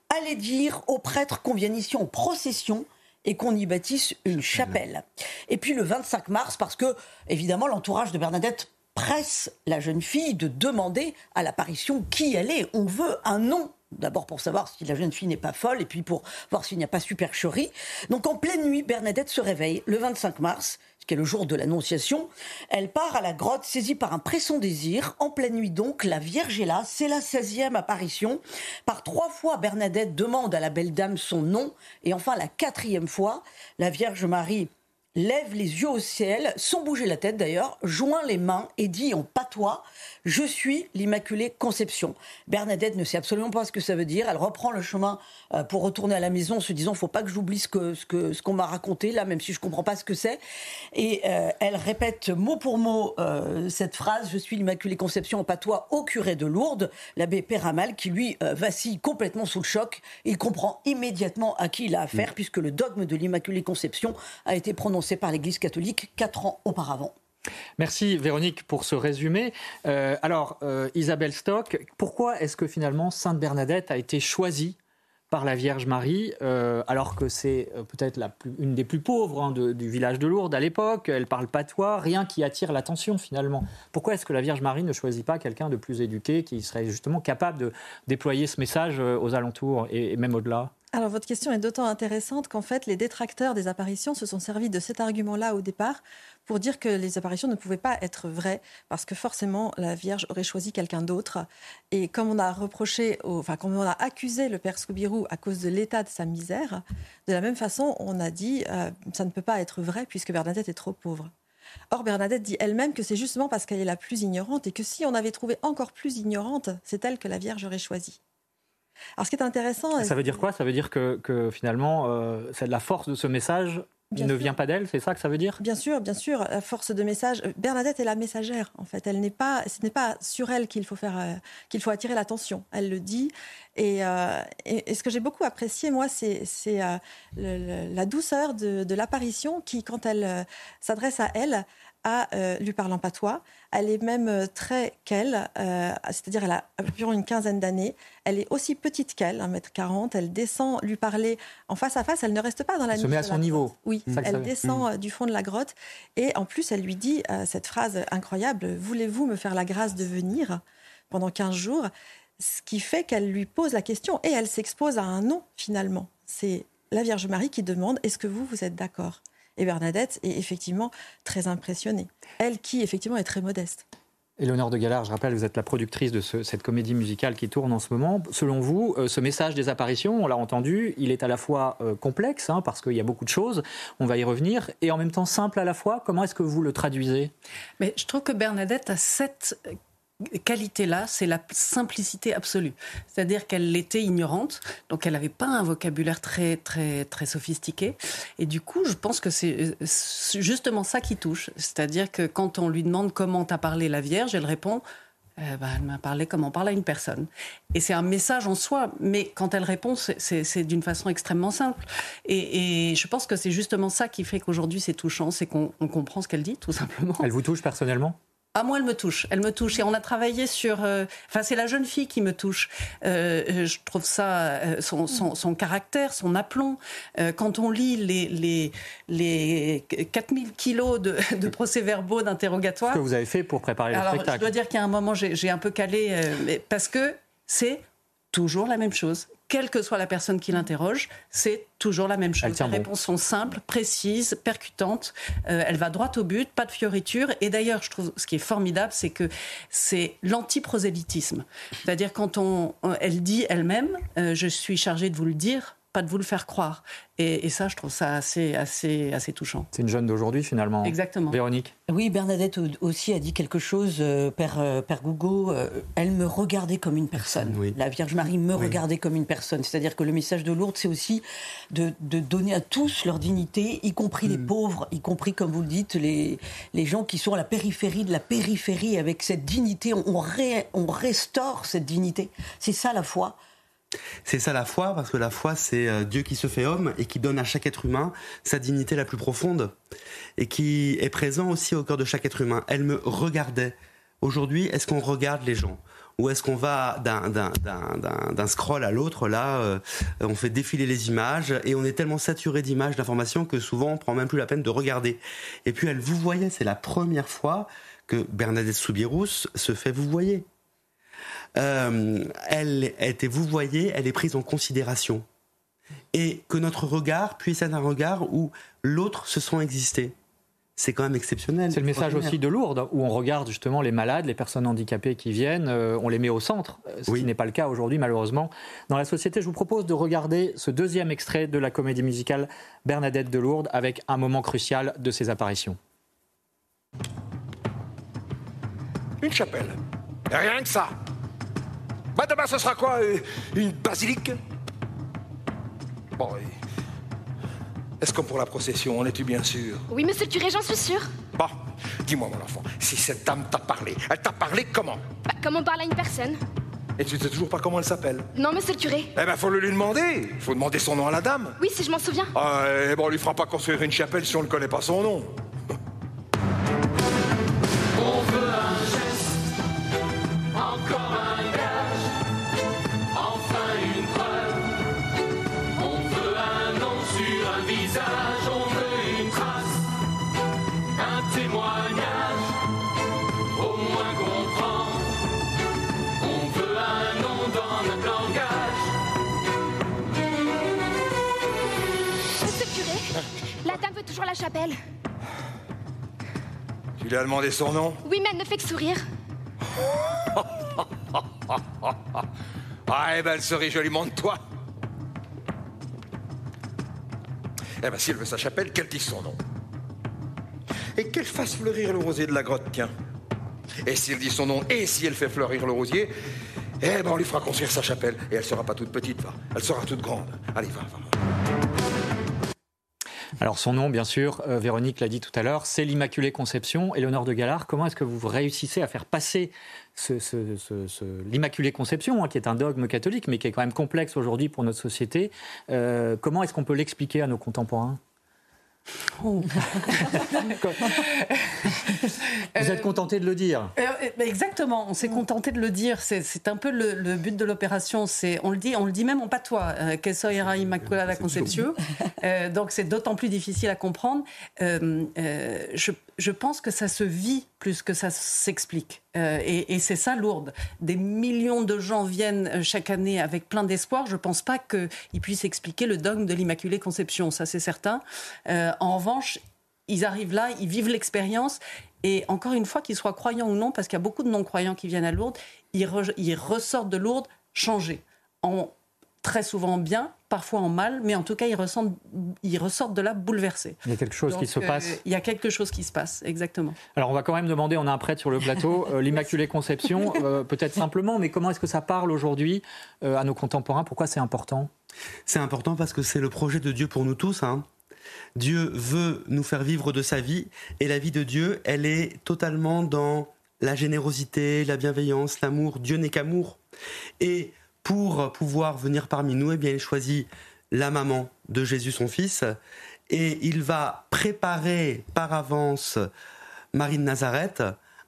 Allez dire aux prêtres qu'on vienne ici en procession et qu'on y bâtisse une chapelle. Et puis le 25 mars, parce que, évidemment, l'entourage de Bernadette presse la jeune fille de demander à l'apparition qui elle est. On veut un nom. D'abord pour savoir si la jeune fille n'est pas folle et puis pour voir s'il n'y a pas supercherie. Donc en pleine nuit, Bernadette se réveille le 25 mars qui est le jour de l'Annonciation. Elle part à la grotte saisie par un pressant désir. En pleine nuit donc, la Vierge est là. C'est la 16e apparition. Par trois fois, Bernadette demande à la belle dame son nom. Et enfin, la quatrième fois, la Vierge Marie lève les yeux au ciel, sans bouger la tête d'ailleurs, joint les mains et dit en patois Je suis l'Immaculée Conception. Bernadette ne sait absolument pas ce que ça veut dire. Elle reprend le chemin euh, pour retourner à la maison en se disant Faut pas que j'oublie ce que, ce qu'on m'a raconté là, même si je comprends pas ce que c'est. Et euh, elle répète mot pour mot euh, cette phrase Je suis l'Immaculée Conception en patois au curé de Lourdes, l'abbé Péramal, qui lui vacille complètement sous le choc. Il comprend immédiatement à qui il a affaire, mm. puisque le dogme de l'Immaculée Conception a été prononcé par l'Église catholique quatre ans auparavant. Merci Véronique pour ce résumé. Euh, alors, euh, Isabelle Stock, pourquoi est-ce que finalement Sainte Bernadette a été choisie par la Vierge Marie, euh, alors que c'est peut-être une des plus pauvres hein, du village de Lourdes à l'époque. Elle parle patois, rien qui attire l'attention finalement. Pourquoi est-ce que la Vierge Marie ne choisit pas quelqu'un de plus éduqué qui serait justement capable de déployer ce message aux alentours et même au-delà? Alors votre question est d'autant intéressante qu'en fait les détracteurs des apparitions se sont servis de cet argument-là au départ pour dire que les apparitions ne pouvaient pas être vraies parce que forcément la Vierge aurait choisi quelqu'un d'autre. Et comme on a reproché, au- enfin comme on a accusé le père Scooby-Doo à cause de l'état de sa misère, de la même façon on a dit euh, ça ne peut pas être vrai puisque Bernadette est trop pauvre. Or, Bernadette dit elle-même que c'est justement parce qu'elle est la plus ignorante et que si on avait trouvé encore plus ignorante, c'est elle que la Vierge aurait choisi. Alors, ce qui est intéressant. Ça veut dire quoi? Ça veut dire que, que finalement, euh, c'est de la force de ce message Bien ne sûr. vient pas d'elle, c'est ça que ça veut dire? Bien sûr, bien sûr, la force de message. euh, Bernadette est la messagère, en fait. Elle n'est pas, ce n'est pas sur elle qu'il faut faire, euh, qu'il faut attirer l'attention. Elle le dit. Et, euh, et- et ce que j'ai beaucoup apprécié, moi, c'est, euh, la douceur de, de l'apparition qui, quand elle s'adresse à elle, a, euh, lui parle en patois. Elle est même euh, très qu'elle, euh, c'est-à-dire elle a environ une quinzaine d'années. Elle est aussi petite qu'elle, 1m40. Elle descend lui parler en face à face. Elle ne reste pas dans la Elle se met à son niveau. grotte. Oui, elle descend Mm. euh, du fond de la grotte. Et en plus, elle lui dit euh, cette phrase incroyable Voulez-vous me faire la grâce de venir pendant 15 jours? Ce qui fait qu'elle lui pose la question et elle s'expose à un non, finalement. C'est la Vierge Marie qui demande Est-ce que vous, vous êtes d'accord? Et Bernadette est effectivement très impressionnée. Elle qui, effectivement, est très modeste. Éléonore de Galard, je rappelle, vous êtes la productrice de ce- cette comédie musicale qui tourne en ce moment. Selon vous, euh, ce message des apparitions, on l'a entendu, il est à la fois euh, complexe, hein, parce qu'il y a beaucoup de choses, on va y revenir, et en même temps simple à la fois. Comment est-ce que vous le traduisez? Mais je trouve que Bernadette a cette qualité-là, c'est la simplicité absolue. C'est-à-dire qu'elle était ignorante, donc elle n'avait pas un vocabulaire très, très, très sophistiqué. Et du coup, je pense que c'est justement ça qui touche. C'est-à-dire que quand on lui demande comment t'a parlé la Vierge, elle répond euh, bah, elle m'a parlé comme on parle à une personne. Et c'est un message en soi, mais quand elle répond, c'est- d'une façon extrêmement simple. Et, je pense que c'est justement ça qui fait qu'aujourd'hui c'est touchant, c'est qu'on on comprend ce qu'elle dit, tout simplement. Elle vous touche personnellement? Ah, moi, elle me touche. Elle me touche. Et on a travaillé sur. euh, Enfin, c'est la jeune fille qui me touche. Euh, euh, je trouve ça. euh, son, son, son caractère, son aplomb. Quand on lit les, les, les 4000 kilos de, de procès-verbaux d'interrogatoire. Ce que vous avez fait pour préparer le Alors, je spectacle dois dire qu'à un moment, j'ai un peu calé. parce que c'est toujours la même chose. Quelle que soit la personne qui l'interroge, c'est toujours la même chose. Les bon. réponses sont simples, précises, percutantes. Euh, elle va droit au but, pas de fioritures. Et d'ailleurs, je trouve ce qui est formidable, c'est que c'est l'anti-prosélytisme. C'est-à-dire quand on, elle dit elle-même, euh, je suis chargée de vous le dire, pas de vous le faire croire. Et, et ça, je trouve ça assez, assez, assez touchant. C'est une jeune d'aujourd'hui finalement. Exactement. Véronique Oui, Bernadette au- aussi a dit quelque chose, euh, Père, euh, Père Gougo. euh, elle me regardait comme une personne. La Vierge Marie me regardait comme une personne. C'est-à-dire que le message de Lourdes, c'est aussi de, de donner à tous leur dignité, y compris les pauvres, y compris, comme vous le dites, les, les gens qui sont à la périphérie de la périphérie. Avec cette dignité, on, on ré- on restaure cette dignité. C'est ça la foi. C'est ça la foi, parce que la foi, c'est euh, Dieu qui se fait homme et qui donne à chaque être humain sa dignité la plus profonde et qui est présent aussi au cœur de chaque être humain. Elle me regardait. Aujourd'hui, est-ce qu'on regarde les gens? Ou est-ce qu'on va d'un- scroll à l'autre? Là, euh, on fait défiler les images et on est tellement saturé d'images, d'informations que souvent on prend même plus la peine de regarder. Et puis elle vous voyait, c'est la première fois que Bernadette Soubirous se fait vous voyez. Euh, elle était vous voyez, elle est prise en considération. Et que notre regard puisse être un regard où l'autre se sent exister. C'est quand même exceptionnel. C'est le message aussi de Lourdes, où on regarde justement les malades, les personnes handicapées qui viennent, euh, on les met au centre, euh, ce qui n'est pas le cas aujourd'hui malheureusement dans la société. Je vous propose de regarder ce deuxième extrait de la comédie musicale Bernadette de Lourdes avec un moment crucial de ses apparitions. Une chapelle. Rien que ça. Bah demain, ce sera quoi euh, Une basilique? Bon, et- est-ce que pour la procession, en es-tu bien sûr? Oui, monsieur le curé, j'en suis sûre. Bon, dis-moi, mon enfant, si cette dame t'a parlé, elle t'a parlé comment? Bah, comme on parle à une personne? Et tu sais toujours pas comment elle s'appelle? Non, monsieur le curé. Eh ben, faut le lui demander. Faut demander son nom à la dame. Oui, si je m'en souviens. Ah, eh ben, on lui fera pas construire une chapelle si on ne connaît pas son nom. Chapelle. Tu lui as demandé son nom Oui, mais elle ne fait que sourire. Ah, eh ben, elle joliment de toi. Eh ben, si elle veut sa chapelle, qu'elle dise son nom. Et qu'elle fasse fleurir le rosier de la grotte, tiens. Et si elle dit son nom et si elle fait fleurir le rosier, eh ben, on lui fera construire sa chapelle. Et elle sera pas toute petite, va. Elle sera toute grande. Allez, va, va. Alors son nom, bien sûr, euh, Véronique l'a dit tout à l'heure, c'est l'Immaculée Conception. Éléonore de Galard, comment est-ce que vous réussissez à faire passer ce, l'Immaculée Conception, hein, qui est un dogme catholique, mais qui est quand même complexe aujourd'hui pour notre société euh, Comment est-ce qu'on peut l'expliquer à nos contemporains? Vous êtes contenté de le dire Euh, euh, Exactement, on s'est contenté de le dire. C'est- un peu le, le but de l'opération. C'est on le dit, on le dit même en patois. Euh, que soy era Immaculada Conception. Euh, donc c'est d'autant plus difficile à comprendre. Euh, euh, je, je pense que ça se vit plus que ça s'explique. Euh, et c'est ça lourde. Des millions de gens viennent euh, chaque année avec plein d'espoir. Je pense pas qu'ils puissent expliquer le dogme de l'Immaculée Conception. Ça c'est certain. Euh, en revanche, ils arrivent là, ils vivent l'expérience. Et encore une fois, qu'ils soient croyants ou non, parce qu'il y a beaucoup de non-croyants qui viennent à Lourdes, ils, ils ressortent de Lourdes changés. En, très souvent en bien, parfois en mal, mais en tout cas, ils, ressentent, ils ressortent de là bouleversés. Il y a quelque chose qui se euh, passe Il y a quelque chose qui se passe, exactement. Alors on va quand même demander, on a un prêtre sur le plateau, euh, l'Immaculée Conception, euh, peut-être simplement, mais comment est-ce que ça parle aujourd'hui euh, à nos contemporains? Pourquoi c'est important? C'est important parce que c'est le projet de Dieu pour nous tous. hein. Dieu veut nous faire vivre de sa vie et la vie de Dieu, elle est totalement dans la générosité, la bienveillance, l'amour. Dieu n'est qu'amour. Et pour pouvoir venir parmi nous, eh bien, il choisit la maman de Jésus, son fils, et il va préparer par avance Marie de Nazareth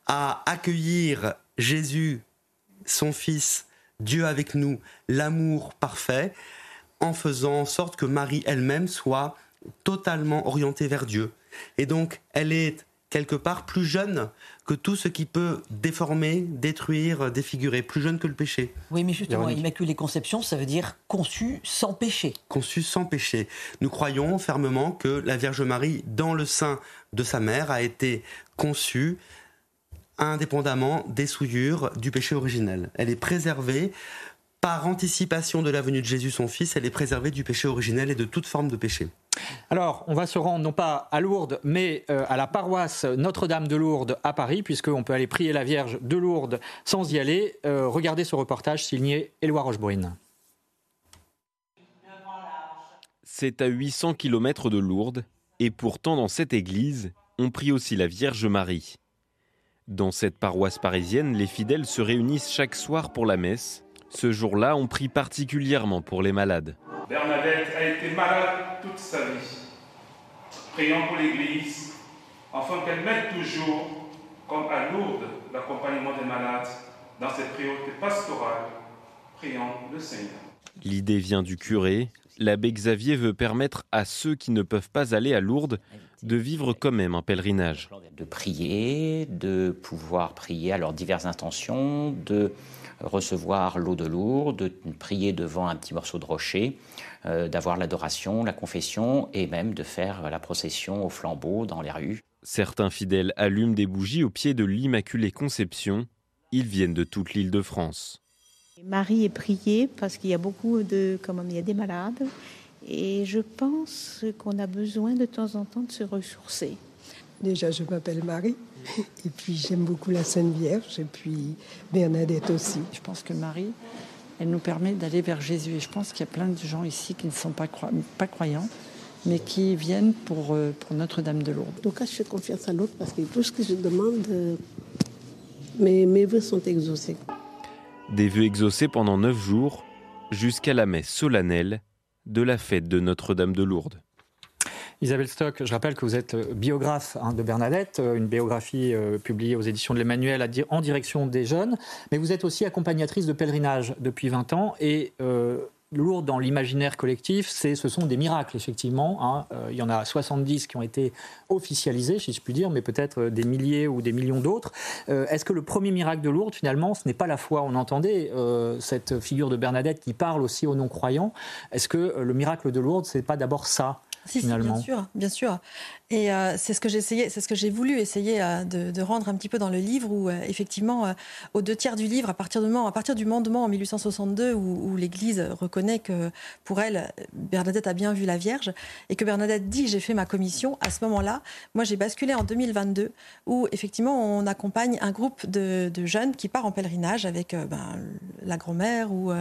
à accueillir Jésus, son fils, Dieu avec nous, l'amour parfait, en faisant en sorte que Marie elle-même soit totalement orientée vers Dieu. Et donc, elle est quelque part plus jeune que tout ce qui peut déformer, détruire, défigurer, plus jeune que le péché. Oui, mais justement, Véronique. Immaculée Conception, ça veut dire conçu sans péché. conçu sans péché. Nous croyons fermement que la Vierge Marie, dans le sein de sa mère, a été conçue indépendamment des souillures du péché originel. Elle est préservée par anticipation de la venue de Jésus, son Fils, elle est préservée du péché originel et de toute forme de péché. Alors, on va se rendre non pas à Lourdes, mais euh, à la paroisse Notre-Dame de Lourdes à Paris, puisqu'on peut aller prier la Vierge de Lourdes sans y aller. Euh, regardez ce reportage signé Éloi Rochebrune. C'est à 800 km de Lourdes, et pourtant dans cette église, on prie aussi la Vierge Marie. Dans cette paroisse parisienne, les fidèles se réunissent chaque soir pour la messe. Ce jour-là, on prie particulièrement pour les malades. Bernadette a été malade toute sa vie. Prions pour l'Église, afin qu'elle mette toujours, comme à Lourdes, l'accompagnement des malades dans cette priorité pastorale. Prions le Seigneur. L'idée vient du curé. L'abbé Xavier veut permettre à ceux qui ne peuvent pas aller à Lourdes de vivre quand même un pèlerinage. de prier, de pouvoir prier à leurs diverses intentions, de recevoir l'eau de Lourdes, de prier devant un petit morceau de rocher, euh, d'avoir l'adoration, la confession et même de faire la procession au flambeau dans les rues. Certains fidèles allument des bougies au pied de l'Immaculée Conception. Ils viennent de toute l'île de France. Marie est priée parce qu'il y a beaucoup de, comment il y a des malades et je pense qu'on a besoin de temps en temps de se ressourcer. Déjà, je m'appelle Marie et puis j'aime beaucoup la Sainte Vierge et puis Bernadette aussi. Je pense que Marie, elle nous permet d'aller vers Jésus. Et je pense qu'il y a plein de gens ici qui ne sont pas, pas croyants, mais qui viennent pour, euh, pour Notre-Dame de Lourdes. Donc, je fais confiance à l'autre parce que tout ce que je demande, euh, mes, mes vœux sont exaucés. Des vœux exaucés pendant neuf jours, jusqu'à la messe solennelle de la fête de Notre-Dame de Lourdes. Isabelle Stock, je rappelle que vous êtes euh, biographe hein, de Bernadette, euh, une biographie euh, publiée aux éditions de l'Emmanuel en direction des jeunes, mais vous êtes aussi accompagnatrice de pèlerinage depuis 20 ans et euh, Lourdes dans l'imaginaire collectif, c'est, ce sont des miracles effectivement. hein. Il y en a 70 qui ont été officialisés, si je puis dire, mais peut-être des milliers ou des millions d'autres. Est-ce que le premier miracle de Lourdes, finalement, ce n'est pas la foi On entendait cette figure de Bernadette qui parle aussi aux non-croyants? Est-ce que le miracle de Lourdes, c'est pas d'abord ça? Si, finalement. bien sûr, bien sûr. Et euh, c'est ce que j'ai essayé, c'est ce que j'ai voulu essayer euh, de, de, rendre un petit peu dans le livre, où euh, effectivement, aux deux tiers du livre, à partir, de, à partir du mandement en 1862, où, où l'Église reconnaît que pour elle, Bernadette a bien vu la Vierge, et que Bernadette dit j'ai fait ma commission, à ce moment-là, moi j'ai basculé en 2022, où effectivement on accompagne un groupe de, de jeunes qui part en pèlerinage avec ben, la grand-mère ou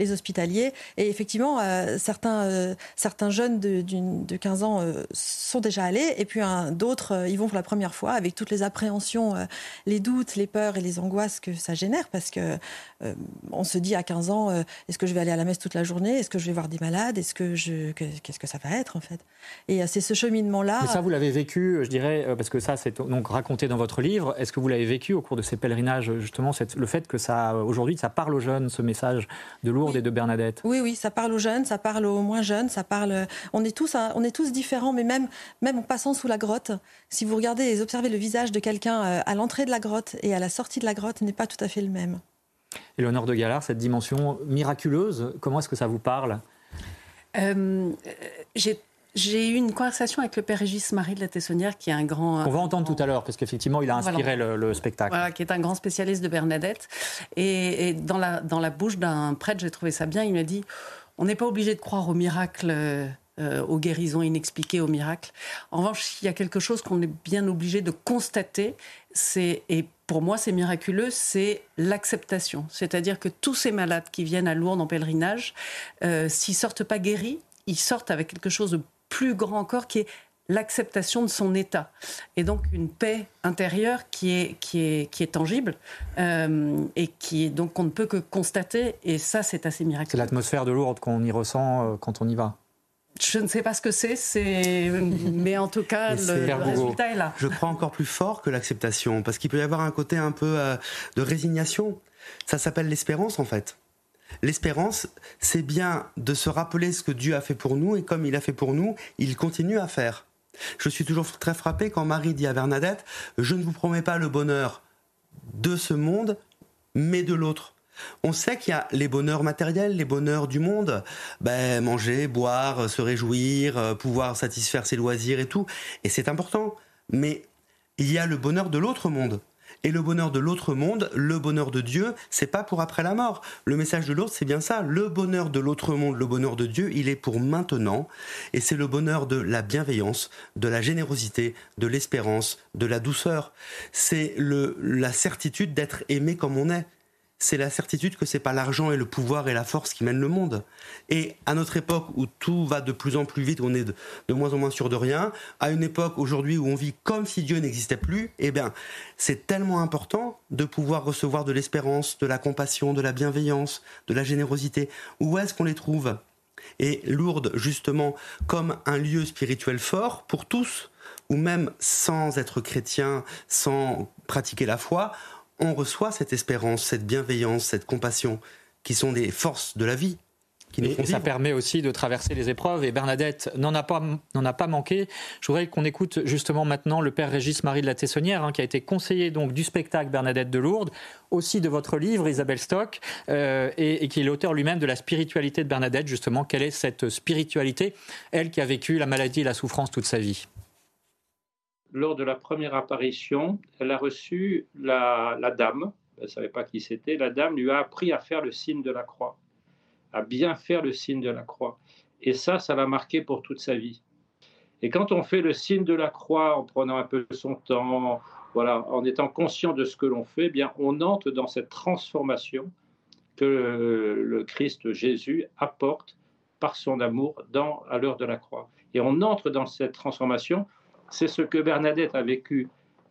les hospitaliers, et effectivement certains, certains jeunes de, de 15 ans sont déjà allés et puis d'autres euh, y vont pour la première fois avec toutes les appréhensions, euh, les doutes, les peurs et les angoisses que ça génère parce que euh, on se dit à 15 ans est-ce que je vais aller à la messe toute la journée? Est-ce que je vais voir des malades? Est-ce que je qu'est-ce que ça va être en fait? Et c'est ce cheminement là. Mais ça vous l'avez vécu, je dirais, parce que ça c'est donc raconté dans votre livre. Est-ce que vous l'avez vécu au cours de ces pèlerinages justement le fait que ça aujourd'hui ça parle aux jeunes ce message de Lourdes oui. et de Bernadette? Oui oui, ça parle aux jeunes, ça parle aux moins jeunes, ça parle. On est tous on est tous différents, mais même même en passant sous la grotte, si vous regardez et observez le visage de quelqu'un euh, à l'entrée de la grotte et à la sortie de la grotte, n'est pas tout à fait le même. Et l'honneur de Galard, cette dimension miraculeuse, comment est-ce que ça vous parle? Euh, J'ai eu une conversation avec le père Régis Marie de la Tessonnière, qui est un grand. On va entendre tout à l'heure, parce qu'effectivement, il a inspiré voilà. le, le, spectacle. Voilà, qui est un grand spécialiste de Bernadette. Et, et dans, la, dans la bouche d'un prêtre, j'ai trouvé ça bien. Il m'a dit on n'est pas obligé de croire au miracle. Euh, aux guérisons inexpliquées, aux miracles. En revanche, il y a quelque chose qu'on est bien obligé de constater, et pour moi c'est miraculeux, c'est l'acceptation. C'est-à-dire que tous ces malades qui viennent à Lourdes en pèlerinage, euh, s'ils sortent pas guéris, ils sortent avec quelque chose de plus grand encore qui est l'acceptation de son état et donc une paix intérieure qui est tangible euh, et qui est donc qu'on ne peut que constater et ça c'est assez miraculeux. C'est l'atmosphère de Lourdes qu'on y ressent euh, quand on y va. Je ne sais pas ce que c'est, c'est... mais en tout cas, le, le résultat est là. Je crois encore plus fort que l'acceptation, parce qu'il peut y avoir un côté un peu euh, de résignation. Ça s'appelle l'espérance, en fait. L'espérance, c'est bien de se rappeler ce que Dieu a fait pour nous, et comme il a fait pour nous, il continue à faire. Je suis toujours très frappé quand Marie dit à Bernadette, je ne vous promets pas le bonheur de ce monde, mais de l'autre. On sait qu'il y a les bonheurs matériels, les bonheurs du monde, ben, manger, boire, se réjouir, pouvoir satisfaire ses loisirs et tout, et c'est important. Mais il y a le bonheur de l'autre monde. Et le bonheur de l'autre monde, le bonheur de Dieu, c'est pas pour après la mort. Le message de l'autre, c'est bien ça. Le bonheur de l'autre monde, le bonheur de Dieu, il est pour maintenant. Et c'est le bonheur de la bienveillance, de la générosité, de l'espérance, de la douceur. C'est la certitude d'être aimé comme on est c'est la certitude que c'est pas l'argent et le pouvoir et la force qui mènent le monde. Et à notre époque où tout va de plus en plus vite, on est de, moins en moins sûr de rien, à une époque aujourd'hui où on vit comme si Dieu n'existait plus, eh bien, c'est tellement important de pouvoir recevoir de l'espérance, de la compassion, de la bienveillance, de la générosité. Où est-ce qu'on les trouve? Et Lourdes, justement, comme un lieu spirituel fort pour tous, ou même sans être chrétien, sans pratiquer la foi, on reçoit cette espérance, cette bienveillance, cette compassion, qui sont des forces de la vie. Qui et, et ça permet aussi de traverser les épreuves. Et Bernadette n'en a pas, n'en a pas manqué. Je voudrais qu'on écoute justement maintenant le père Régis Marie de la Tessonnière, hein, qui a été conseiller donc du spectacle Bernadette de Lourdes, aussi de votre livre Isabelle Stock, euh, et, et, qui est l'auteur lui-même de la spiritualité de Bernadette. Justement, quelle est cette spiritualité, elle qui a vécu la maladie et la souffrance toute sa vie? Lors de la première apparition, elle a reçu la, dame, elle ne savait pas qui c'était, la dame lui a appris à faire le signe de la croix, à bien faire le signe de la croix. Et ça, ça l'a marqué pour toute sa vie. Et quand on fait le signe de la croix en prenant un peu son temps, voilà, en étant conscient de ce que l'on fait, eh bien, on entre dans cette transformation que le Christ Jésus apporte par son amour dans, à l'heure de la croix. Et on entre dans cette transformation c'est ce que Bernadette a vécu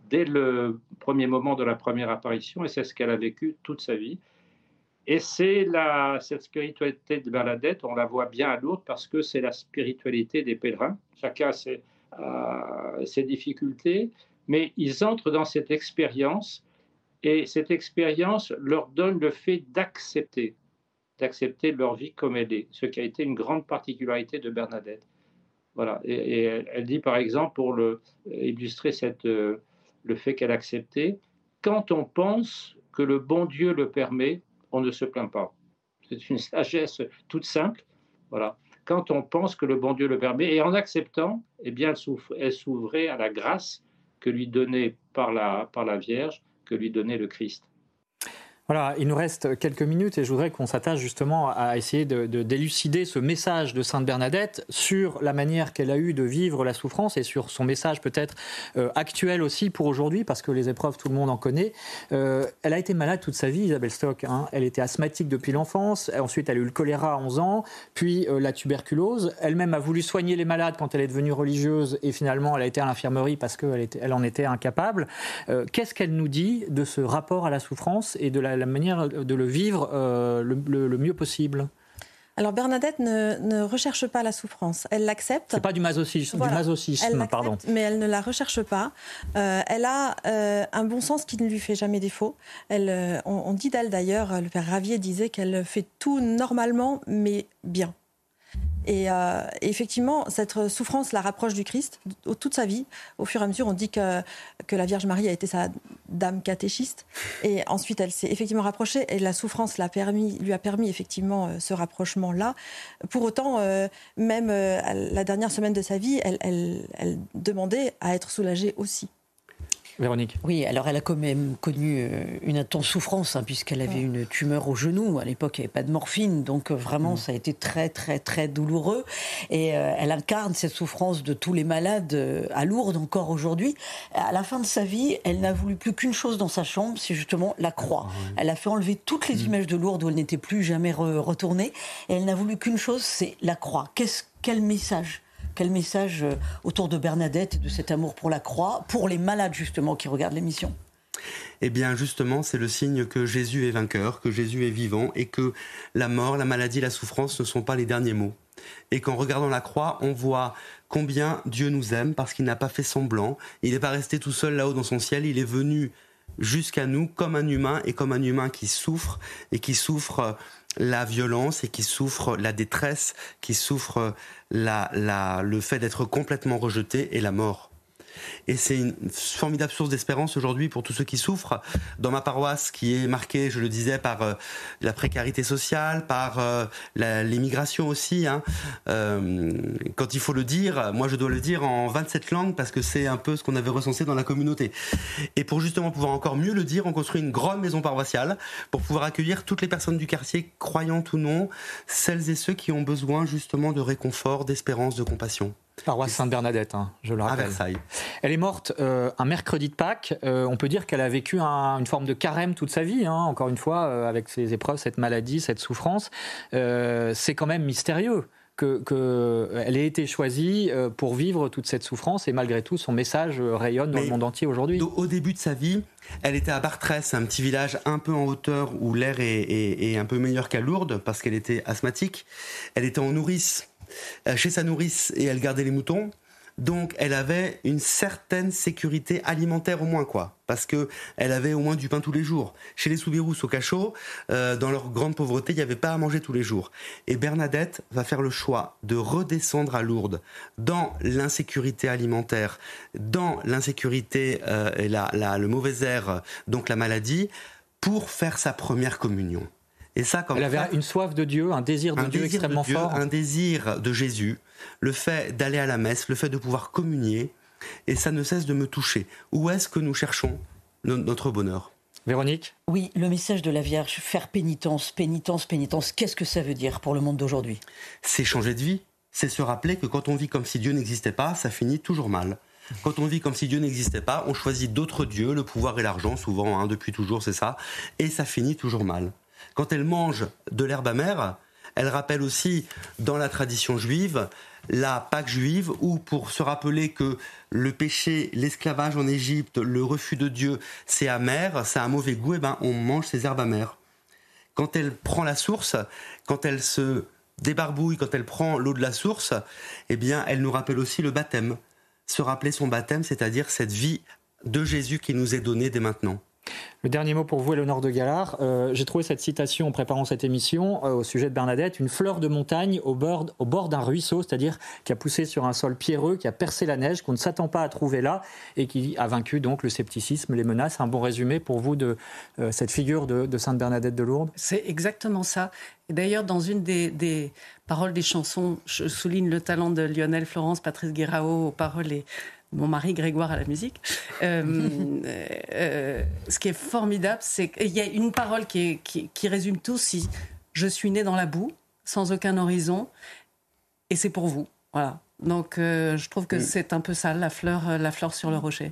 dès le premier moment de la première apparition et c'est ce qu'elle a vécu toute sa vie. Et c'est la, cette spiritualité de Bernadette, on la voit bien à Lourdes parce que c'est la spiritualité des pèlerins. Chacun a ses, euh, ses difficultés, mais ils entrent dans cette expérience et cette expérience leur donne le fait d'accepter, d'accepter leur vie comme elle est, ce qui a été une grande particularité de Bernadette. Voilà. Et, elle, dit par exemple, pour illustrer euh, le fait qu'elle a accepté, quand on pense que le bon Dieu le permet, on ne se plaint pas. C'est une sagesse toute simple. Voilà. quand on pense que le bon Dieu le permet. Et en acceptant, eh bien, elle s'ouvrait à la grâce que lui donnait par la Vierge, que lui donnait le Christ. Voilà, il nous reste quelques minutes et je voudrais qu'on s'attache justement à essayer de, délucider ce message de Sainte Bernadette sur la manière qu'elle a eue de vivre la souffrance et sur son message peut-être euh, actuel aussi pour aujourd'hui, parce que les épreuves, tout le monde en connaît. Euh, elle a été malade toute sa vie, Isabelle Stock. Hein. Elle était asthmatique depuis l'enfance, ensuite elle a eu le choléra à 11 ans, puis euh, la tuberculose. Elle-même a voulu soigner les malades quand elle est devenue religieuse et finalement elle a été à l'infirmerie parce qu'elle elle en était incapable. Qu'est-ce qu'elle nous dit de ce rapport à la souffrance et de la la manière de le vivre euh, le, mieux possible alors Bernadette ne, recherche pas la souffrance, elle l'accepte. C'est pas du masochisme, du masochisme pardon. Mais elle ne la recherche pas. Euh, elle a euh, un bon sens qui ne lui fait jamais défaut. Elle, on, dit d'elle d'ailleurs, le père Ravier disait qu'elle fait tout normalement, mais bien. Et euh, effectivement, cette souffrance la rapproche du Christ toute sa vie. Au fur et à mesure, on dit que, que la Vierge Marie a été sa dame catéchiste. Et ensuite, elle s'est effectivement rapprochée et la souffrance lui a permis effectivement euh, ce rapprochement-là. Pour autant, euh, même la dernière semaine de sa vie, elle demandait à être soulagée aussi. Véronique. Oui, alors elle a quand même connu euh, une intense souffrance, hein, puisqu'elle avait une tumeur au genou. À l'époque, il n'y avait pas de morphine, donc euh, vraiment, mm. ça a été très, très, très douloureux. Et euh, elle incarne cette souffrance de tous les malades à Lourdes encore aujourd'hui. À la fin de sa vie, elle n'a voulu plus qu'une chose dans sa chambre, c'est justement la croix. Ah elle a fait enlever toutes les mm. images de Lourdes où elle n'était plus jamais retournée. Et elle n'a voulu qu'une chose, c'est la croix. Qu'est-ce, quel message quel message euh, autour de Bernadette de cet amour pour la croix, pour les malades justement qui regardent l'émission? Eh bien justement, c'est le signe que Jésus est vainqueur, que Jésus est vivant et que la mort, la maladie, la souffrance ne sont pas les derniers mots. Et qu'en regardant la croix, on voit combien Dieu nous aime parce qu'il n'a pas fait semblant. Il n'est pas resté tout seul là-haut dans son ciel, il est venu jusqu'à nous comme un humain et comme un humain qui souffre et qui souffre la violence et qui souffre la détresse, qui souffre le fait d'être complètement rejeté et la mort. Et c'est une formidable source d'espérance aujourd'hui pour tous ceux qui souffrent. Dans ma paroisse, qui est marquée, je le disais, par euh, la précarité sociale, par euh, l'immigration aussi. Hein. Euh, quand il faut le dire, moi je dois le dire en 27 langues parce que c'est un peu ce qu'on avait recensé dans la communauté. Et pour justement pouvoir encore mieux le dire, on construit une grande maison paroissiale pour pouvoir accueillir toutes les personnes du quartier, croyantes ou non, celles et ceux qui ont besoin justement de réconfort, d'espérance, de compassion. Paroisse Sainte-Bernadette, hein, je le rappelle. À Versailles. Elle est morte euh, un mercredi de Pâques. Euh, on peut dire qu'elle a vécu une forme de carême toute sa vie, hein, encore une fois, euh, avec ses épreuves, cette maladie, cette souffrance. c'est quand même mystérieux qu'elle ait été choisie pour vivre toute cette souffrance et malgré tout, son message rayonne dans le monde entier aujourd'hui. Au début de sa vie, elle était à Bartrès, un petit village un peu en hauteur où l'air est, est un peu meilleur qu'à Lourdes parce qu'elle était asthmatique. Elle était en nourrice chez sa nourrice et elle gardait les moutons. Donc elle avait une certaine sécurité alimentaire au moins quoi, parce que elle avait au moins du pain tous les jours. Chez les Soubirous au cachot, euh, dans leur grande pauvreté, il n'y avait pas à manger tous les jours. Et Bernadette va faire le choix de redescendre à Lourdes dans l'insécurité alimentaire, dans l'insécurité euh, et la, le mauvais air, donc la maladie, pour faire sa première communion. Et ça, Elle avait une soif de Dieu, un désir de Dieu extrêmement fort. Un désir de Jésus, le fait d'aller à la messe, le fait de pouvoir communier, et ça ne cesse de me toucher. Où est-ce que nous cherchons notre bonheur? Véronique? Oui, le message de la Vierge, faire pénitence, pénitence, pénitence, qu'est-ce que ça veut dire pour le monde d'aujourd'hui? C'est changer de vie. C'est se rappeler que quand on vit comme si Dieu n'existait pas, ça finit toujours mal. Quand on vit comme si Dieu n'existait pas, on choisit d'autres dieux, le pouvoir et l'argent, souvent, hein, depuis toujours, c'est ça, et ça finit toujours mal. Quand elle mange de l'herbe amère, elle rappelle aussi dans la tradition juive la Pâque juive où pour se rappeler que le péché, l'esclavage en Égypte, le refus de Dieu, c'est amer, c'est un mauvais goût, et eh ben on mange ces herbes amères. Quand elle prend la source, quand elle se débarbouille, quand elle prend l'eau de la source, eh bien elle nous rappelle aussi le baptême. Se rappeler son baptême, c'est-à-dire cette vie de Jésus qui nous est donnée dès maintenant. Le dernier mot pour vous, Eleonore de Galard. Euh, J'ai trouvé cette citation en préparant cette émission euh, au sujet de Bernadette. Une fleur de montagne au bord, d'un ruisseau, c'est-à-dire qui a poussé sur un sol pierreux, qui a percé la neige, qu'on ne s'attend pas à trouver là et qui a vaincu donc le scepticisme, les menaces. Un bon résumé pour vous de euh, cette figure de, Sainte Bernadette de Lourdes C'est exactement ça. D'ailleurs, dans une des, des paroles des chansons, je souligne le talent de Lionel Florence, Patrice Guérao aux paroles et mon mari Grégoire à la musique. Euh, euh, ce qui est formidable, c'est qu'il y a une parole qui, est- qui- qui résume tout. Si je suis né dans la boue, sans aucun horizon, et c'est pour vous. Voilà. Donc, euh, je trouve que c'est un peu ça, la fleur, euh, la fleur sur le rocher.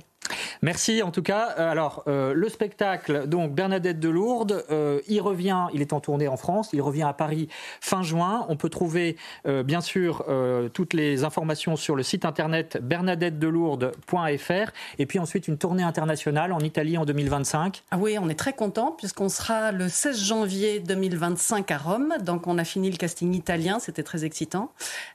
Merci en tout cas. Euh, Alors euh, le spectacle, donc Bernadette de Lourdes, euh, il revient, il est en tournée en France, il revient à Paris fin juin. On peut trouver bien sûr toutes les informations sur le site internet bernadettedelourdes.fr et puis ensuite une tournée internationale en Italie en 2025. Ah oui, on est très content puisqu'on sera le 16 janvier 2025 à Rome. Donc on a fini le casting italien, c'était très excitant.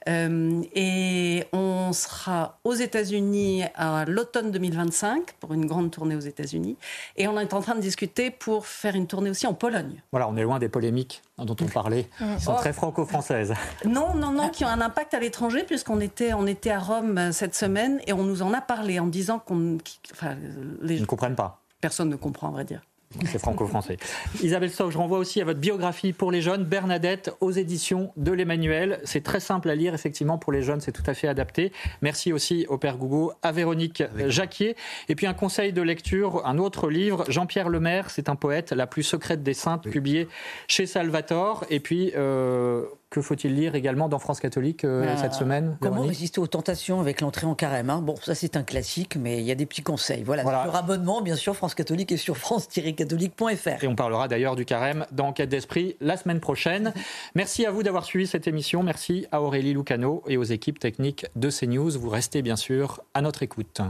Et on sera aux États-Unis à l'automne 2025 pour une grande tournée aux États-Unis. Et on est en train de discuter pour faire une tournée aussi en Pologne. Voilà, on est loin des polémiques dont on parlait, qui sont Oh. très franco-françaises. Non, non, non, qui ont un impact à l'étranger, puisqu'on était, on était à Rome euh, cette semaine et on nous en a parlé en disant qu'on. qu'- Enfin, les Ils ne comprennent pas. Personne ne comprend, à vrai dire. C'est franco-français. Isabelle Stock, je renvoie aussi à votre biographie pour les jeunes, Bernadette, aux éditions de l'Emmanuel. C'est très simple à lire, effectivement, pour les jeunes, c'est tout à fait adapté. Merci aussi au Père Gougo, à Véronique Jacquier. Et puis un conseil de lecture, un autre livre, Jean-Pierre Lemaire, c'est un poète, La plus secrète des saintes, publié chez Salvator. Et puis, euh, que faut-il lire également dans France catholique euh, Bah, cette semaine Comment résister aux tentations avec l'entrée en carême hein? Bon, ça c'est un classique, mais il y a des petits conseils. Voilà, Voilà. sur abonnement, bien sûr, France Catholique et sur france-catholique.fr. Et on parlera d'ailleurs du carême dans Enquête d'Esprit la semaine prochaine. Merci à vous d'avoir suivi cette émission. Merci à Aurélie Lucano et aux équipes techniques de CNews. Vous restez bien sûr à notre écoute.